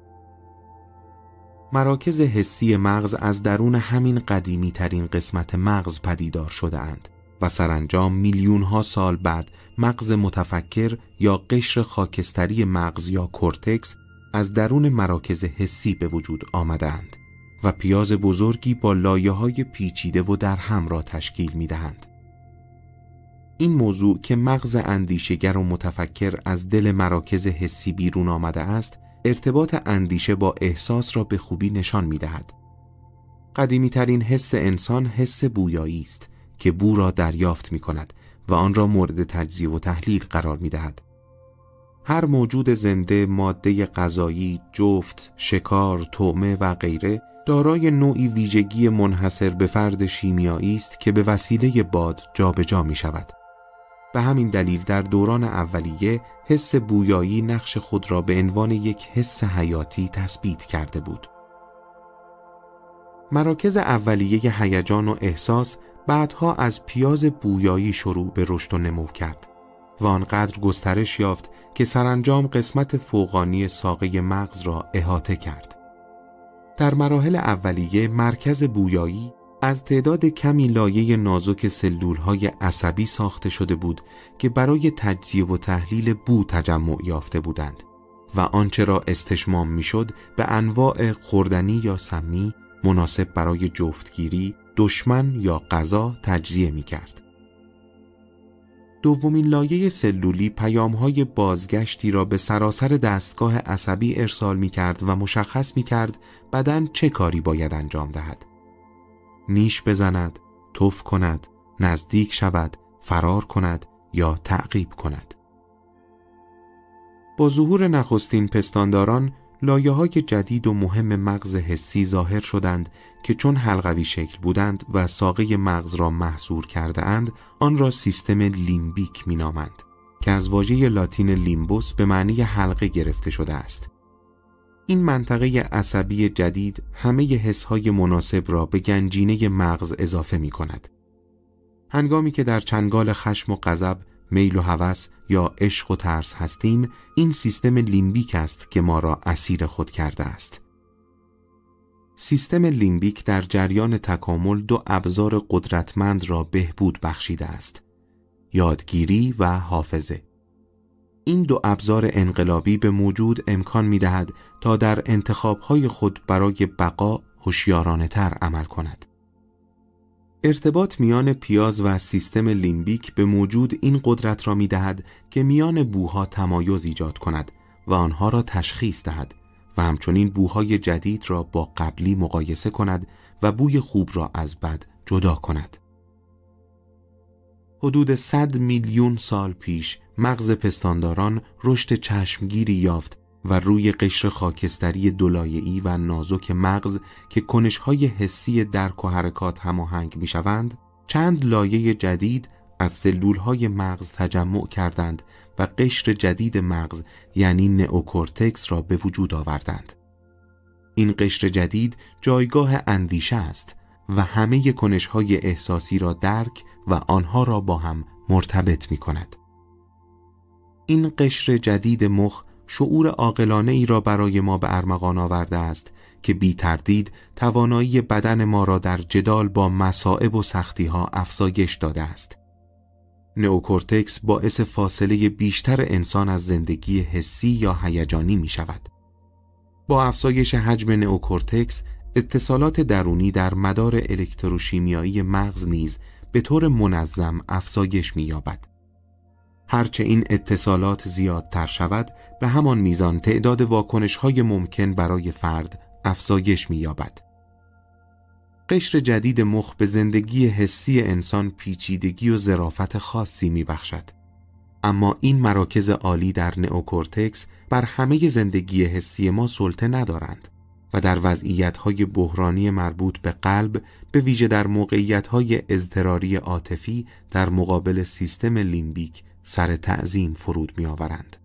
مراکز حسی مغز از درون همین قدیمی ترین قسمت مغز پدیدار شده اند و سرانجام میلیون ها سال بعد مغز متفکر یا قشر خاکستری مغز یا کورتکس از درون مراکز حسی به وجود آمدند و پیاز بزرگی با لایه های پیچیده و در هم را تشکیل می دهند. این موضوع که مغز اندیشگر و متفکر از دل مراکز حسی بیرون آمده است ارتباط اندیشه با احساس را به خوبی نشان می دهد. قدیمی ترین حس انسان حس بویایی است که بو را دریافت می کند و آن را مورد تجزیه و تحلیل قرار می دهد. هر موجود زنده ماده غذایی، جفت، شکار، طعمه و غیره دارای نوعی ویژگی منحصر به فرد شیمیایی است که به وسیله باد جابجا جا می شود. به همین دلیل در دوران اولیه حس بویایی نقش خود را به عنوان یک حس حیاتی تثبیت کرده بود. مراکز اولیه هیجان و احساس بعدها از پیاز بویایی شروع به رشد و نمو کرد و آنقدر گسترش یافت که سرانجام قسمت فوقانی ساقه مغز را احاطه کرد. در مراحل اولیه مرکز بویایی از تعداد کمی لایه نازک سلول های عصبی ساخته شده بود که برای تجزیه و تحلیل بو تجمع یافته بودند و آنچه را استشمام می‌شد به انواع خوردنی یا سمی مناسب برای جفتگیری، دشمن یا غذا تجزیه می کرد. دومین لایه سلولی های بازگشتی را به سراسر دستگاه عصبی ارسال می کرد و مشخص می کرد بدن چه کاری باید انجام دهد. نیش بزند، توف کند، نزدیک شود، فرار کند یا تعقیب کند. با ظهور نخستین پستانداران لایه های جدید و مهم مغز حسی ظاهر شدند که چون حلقوی شکل بودند و ساقه مغز را محصور کرده اند آن را سیستم لیمبیک می نامند که از واژه لاتین لیمبوس به معنی حلقه گرفته شده است این منطقه عصبی جدید همه حسهای مناسب را به گنجینه مغز اضافه می کند. هنگامی که در چنگال خشم و غضب، میل و هوس یا عشق و ترس هستیم، این سیستم لیمبیک است که ما را اسیر خود کرده است. سیستم لیمبیک در جریان تکامل دو ابزار قدرتمند را بهبود بخشیده است. یادگیری و حافظه. این دو ابزار انقلابی به موجود امکان می دهد تا در انتخابهای خود برای بقا هوشیارانه تر عمل کند. ارتباط میان پیاز و سیستم لیمبیک به موجود این قدرت را می دهد که میان بوها تمایز ایجاد کند و آنها را تشخیص دهد و همچنین بوهای جدید را با قبلی مقایسه کند و بوی خوب را از بد جدا کند. حدود 100 میلیون سال پیش مغز پستانداران رشد چشمگیری یافت و روی قشر خاکستری دولایعی و نازک مغز که کنشهای حسی درک و حرکات هماهنگ می‌شوند چند لایه جدید از سلولهای مغز تجمع کردند و قشر جدید مغز یعنی نئوکورتکس را به وجود آوردند. این قشر جدید جایگاه اندیشه است و همه کنشهای احساسی را درک و آنها را با هم مرتبط می کند. این قشر جدید مخ شعور عاقلانه ای را برای ما به ارمغان آورده است که بی تردید توانایی بدن ما را در جدال با مصائب و سختی ها افزایش داده است. نئوکورتکس باعث فاصله بیشتر انسان از زندگی حسی یا هیجانی می شود. با افزایش حجم نئوکورتکس اتصالات درونی در مدار الکتروشیمیایی مغز نیز به طور منظم افزایش می‌یابد. هرچه این اتصالات زیادتر شود به همان میزان تعداد واکنش های ممکن برای فرد افزایش می‌یابد. قشر جدید مخ به زندگی حسی انسان پیچیدگی و ظرافت خاصی میبخشد. اما این مراکز عالی در نئوکورتکس بر همه زندگی حسی ما سلطه ندارند و در وضعیت‌های بحرانی مربوط به قلب به ویژه در موقعیت‌های اضطراری عاطفی در مقابل سیستم لیمبیک سر تعظیم فرود می‌آورند.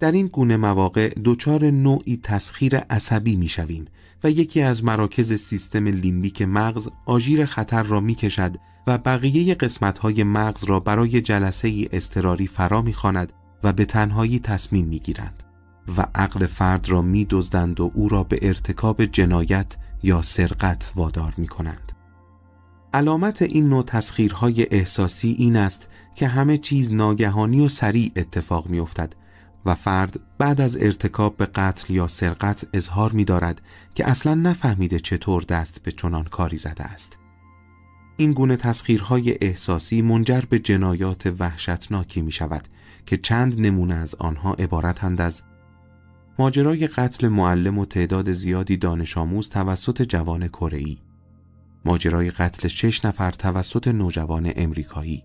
در این گونه مواقع دچار نوعی تسخیر عصبی می‌شویم و یکی از مراکز سیستم لیمبیک مغز آژیر خطر را می‌کشد و بقیه قسمت‌های مغز را برای جلسه ای استراری فرا می‌خواند و به تنهایی تصمیم می‌گیرند و عقل فرد را میدزدند و او را به ارتکاب جنایت یا سرقت وادار می‌کنند. علامت این نوع تسخیرهای احساسی این است که همه چیز ناگهانی و سریع اتفاق میافتد و فرد بعد از ارتکاب به قتل یا سرقت اظهار می دارد که اصلا نفهمیده چطور دست به چنان کاری زده است. این گونه تسخیرهای احساسی منجر به جنایات وحشتناکی می شود که چند نمونه از آنها عبارتند از ماجرای قتل معلم و تعداد زیادی دانش آموز توسط جوان کره‌ای ماجرای قتل شش نفر توسط نوجوان امریکایی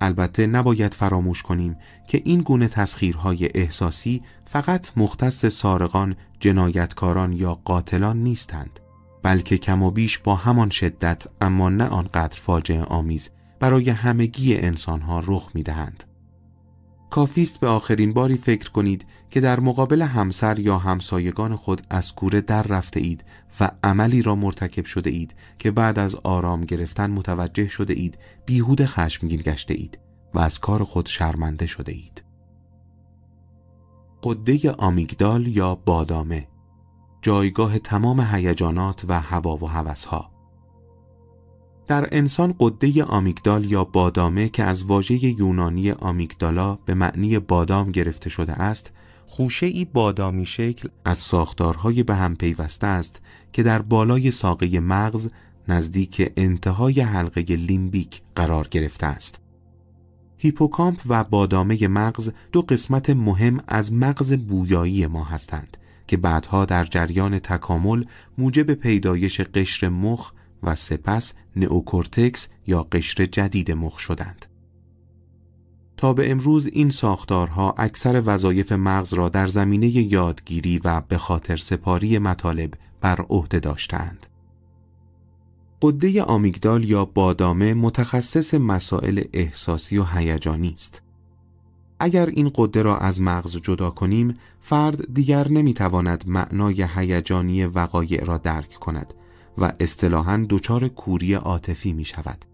البته نباید فراموش کنیم که این گونه تسخیرهای احساسی فقط مختص سارقان، جنایتکاران یا قاتلان نیستند بلکه کم و بیش با همان شدت اما نه آنقدر فاجعه آمیز برای همگی انسانها رخ می‌دهند. کافیست به آخرین باری فکر کنید که در مقابل همسر یا همسایگان خود از کوره در رفته اید و عملی را مرتکب شده اید که بعد از آرام گرفتن متوجه شده اید بیهود خشمگین گشته اید و از کار خود شرمنده شده اید. قده آمیگدال یا بادامه جایگاه تمام هیجانات و هوا و هوسها در انسان غده آمیگدال یا بادامه که از واژه یونانی آمیگدالا به معنی بادام گرفته شده است خوشه ای بادامی شکل از ساختارهای به هم پیوسته است که در بالای ساقه مغز نزدیک انتهای حلقه لیمبیک قرار گرفته است. هیپوکامپ و بادامه مغز دو قسمت مهم از مغز بویایی ما هستند که بعدها در جریان تکامل موجب پیدایش قشر مخ و سپس نئوکورتکس یا قشر جدید مخ شدند. تا به امروز این ساختارها اکثر وظایف مغز را در زمینه یادگیری و به خاطر سپاری مطالب بر عهده داشتند. غده آمیگدال یا بادامه متخصص مسائل احساسی و هیجانی است. اگر این غده را از مغز جدا کنیم، فرد دیگر نمی‌تواند معنای هیجانی وقایع را درک کند و اصطلاحاً دچار کوری عاطفی می شود.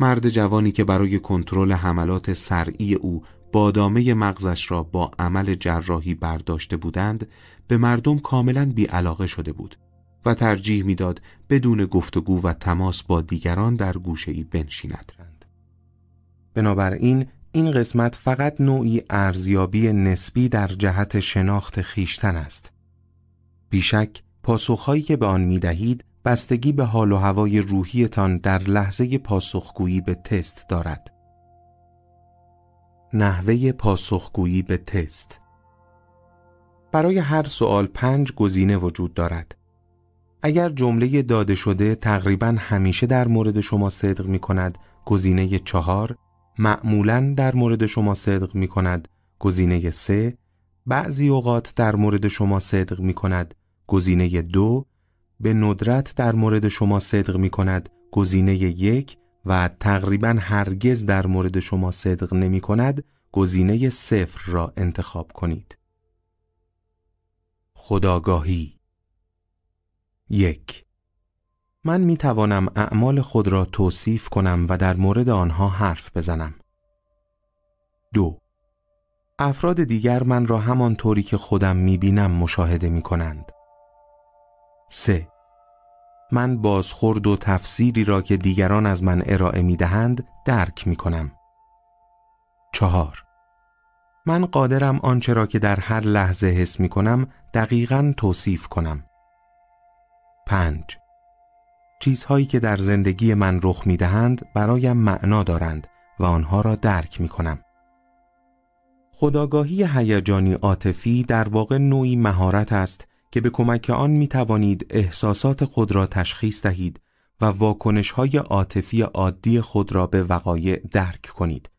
مرد جوانی که برای کنترل حملات سرعی او بادامه مغزش را با عمل جراحی برداشته بودند به مردم کاملا بیعلاقه شده بود و ترجیح می‌داد بدون گفتگو و تماس با دیگران در گوشه ای بنشیند. بنابراین این قسمت فقط نوعی ارزیابی نسبی در جهت شناخت خیشتن است. بیشک پاسخهایی که به آن می دهید بستگی به حال و هوای روحیتان در لحظه پاسخگویی به تست دارد. نحوه پاسخگویی به تست برای هر سوال پنج گزینه وجود دارد. اگر جمله داده شده تقریبا همیشه در مورد شما صدق می کند گزینه چهار معمولا در مورد شما صدق می کند گزینه سه بعضی اوقات در مورد شما صدق می کند گزینه دو به ندرت در مورد شما صدق می کند گزینه یک و تقریبا هرگز در مورد شما صدق نمی کند گزینه صفر را انتخاب کنید. خداگاهی یک من می توانم اعمال خود را توصیف کنم و در مورد آنها حرف بزنم. دو افراد دیگر من را همانطوری که خودم می بینم مشاهده می کنند. 3. من بازخورد و تفسیری را که دیگران از من ارائه می دهند درک می کنم. چهار من قادرم آنچه را که در هر لحظه حس می کنم دقیقا توصیف کنم. پنج چیزهایی که در زندگی من رخ می دهند برایم معنا دارند و آنها را درک می کنم. خداگاهی هیجانی عاطفی در واقع نوعی مهارت است که به کمک آن می توانید احساسات خود را تشخیص دهید و واکنش های عاطفی عادی خود را به وقایع درک کنید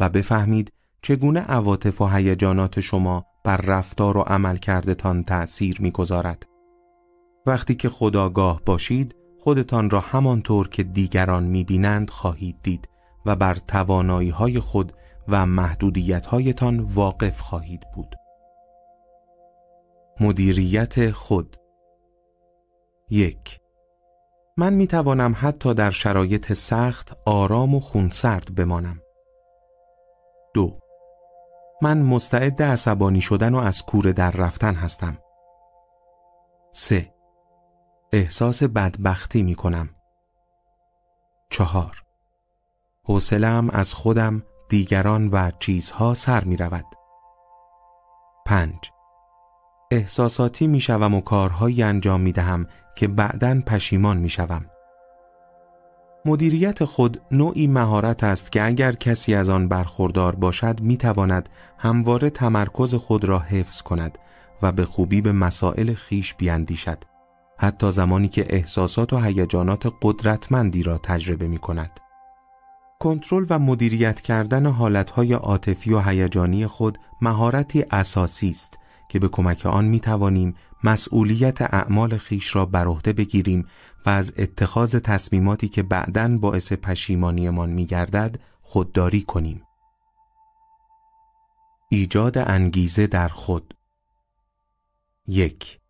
و بفهمید چگونه عواطف و هیجانات شما بر رفتار و عمل کردتان تأثیر می‌گذارد. وقتی که خداگاه باشید خودتان را همانطور که دیگران می‌بینند خواهید دید و بر توانایی های خود و محدودیت هایتان واقف خواهید بود. مدیریت خود یک من می توانم حتی در شرایط سخت آرام و خونسرد بمانم. دو من مستعد عصبانی شدن و از کوره در رفتن هستم. سه احساس بدبختی می کنم. چهار حوصله‌ام از خودم، دیگران و چیزها سر می رود. پنج احساساتی می شوم و کارهایی انجام می دهم که بعدا پشیمان می شوم. مدیریت خود نوعی مهارت است که اگر کسی از آن برخوردار باشد می تواند همواره تمرکز خود را حفظ کند و به خوبی به مسائل خیش بیاندیشد حتی زمانی که احساسات و هیجانات قدرتمندی را تجربه می کند. کنترل و مدیریت کردن حالتهای عاطفی و هیجانی خود مهارتی اساسی است که به کمک آن می توانیم مسئولیت اعمال خیش را بر عهده بگیریم و از اتخاذ تصمیماتی که بعداً باعث پشیمانیمان می گردد خودداری کنیم. ایجاد انگیزه در خود یک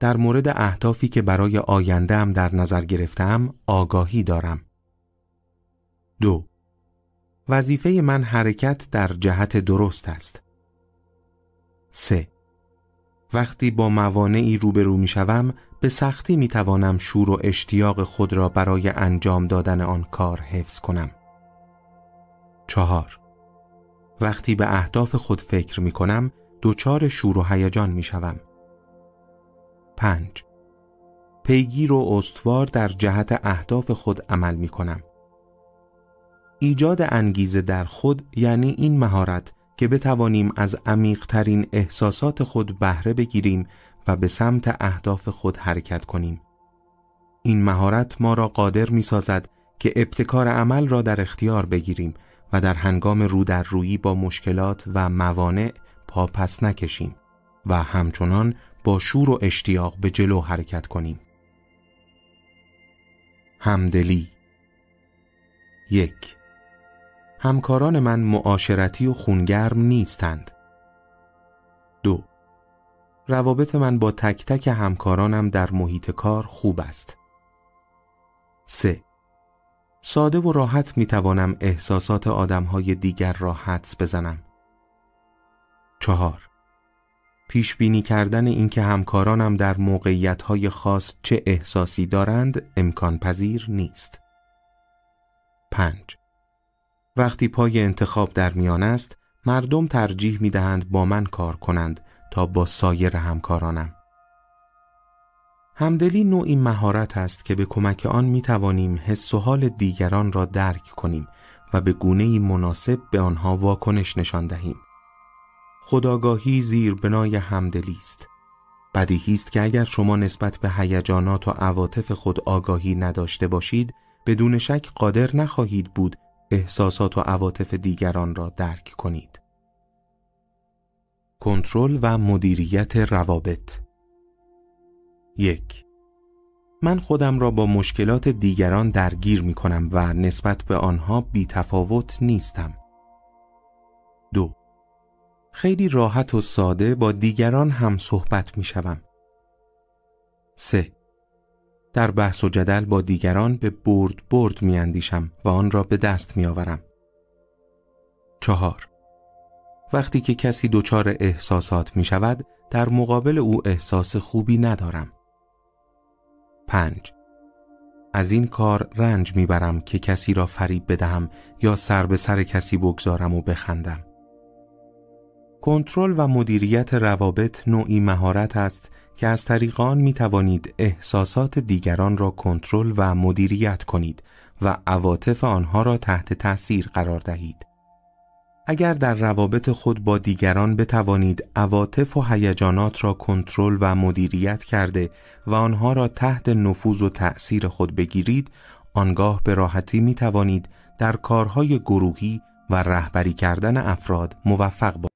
در مورد اهدافی که برای آینده هم در نظر گرفتم آگاهی دارم. دو وظیفه من حرکت در جهت درست است. 3. وقتی با موانعی روبرو می شوم به سختی می توانم شور و اشتیاق خود را برای انجام دادن آن کار حفظ کنم. چهار وقتی به اهداف خود فکر می کنم دوچار شور و هیجان می شوم. پنج پیگیر و استوار در جهت اهداف خود عمل می کنم. ایجاد انگیزه در خود یعنی این مهارت که بتوانیم از عمیقترین احساسات خود بهره بگیریم و به سمت اهداف خود حرکت کنیم. این مهارت ما را قادر می سازد که ابتکار عمل را در اختیار بگیریم و در هنگام رو در رویی با مشکلات و موانع پا پس نکشیم و همچنان با شور و اشتیاق به جلو حرکت کنیم. همدلی یک همکاران من معاشرتی و خونگرم نیستند. دو روابط من با تک تک همکارانم در محیط کار خوب است. سه ساده و راحت می توانم احساسات آدمهای دیگر را حدس بزنم. چهار پیش بینی کردن اینکه همکارانم در موقعیت خاص چه احساسی دارند امکان پذیر نیست. پنج وقتی پای انتخاب در میان است مردم ترجیح می دهند با من کار کنند تا با سایر همکارانم. همدلی نوعی مهارت است که به کمک آن می توانیم حس و حال دیگران را درک کنیم و به گونه مناسب به آنها واکنش نشان دهیم. خداگاهی زیر بنای همدلی است. بدیهی است که اگر شما نسبت به هیجانات و عواطف خود آگاهی نداشته باشید بدون شک قادر نخواهید بود احساسات و عواطف دیگران را درک کنید. کنترل و مدیریت روابط یک من خودم را با مشکلات دیگران درگیر می کنم و نسبت به آنها بی تفاوت نیستم. دو خیلی راحت و ساده با دیگران هم صحبت می شوم. سه در بحث و جدل با دیگران به برد برد می اندیشم و آن را به دست می آورم. چهار وقتی که کسی دچار احساسات می شود در مقابل او احساس خوبی ندارم. 5. از این کار رنج می‌برم که کسی را فریب بدهم یا سر به سر کسی بگذارم و بخندم. کنترل و مدیریت روابط نوعی مهارت است که از طریق آن می توانید احساسات دیگران را کنترل و مدیریت کنید و عواطف آنها را تحت تأثیر قرار دهید. اگر در روابط خود با دیگران بتوانید عواطف و هیجانات را کنترل و مدیریت کرده و آنها را تحت نفوذ و تأثیر خود بگیرید، آنگاه به راحتی می توانید در کارهای گروهی و رهبری کردن افراد موفق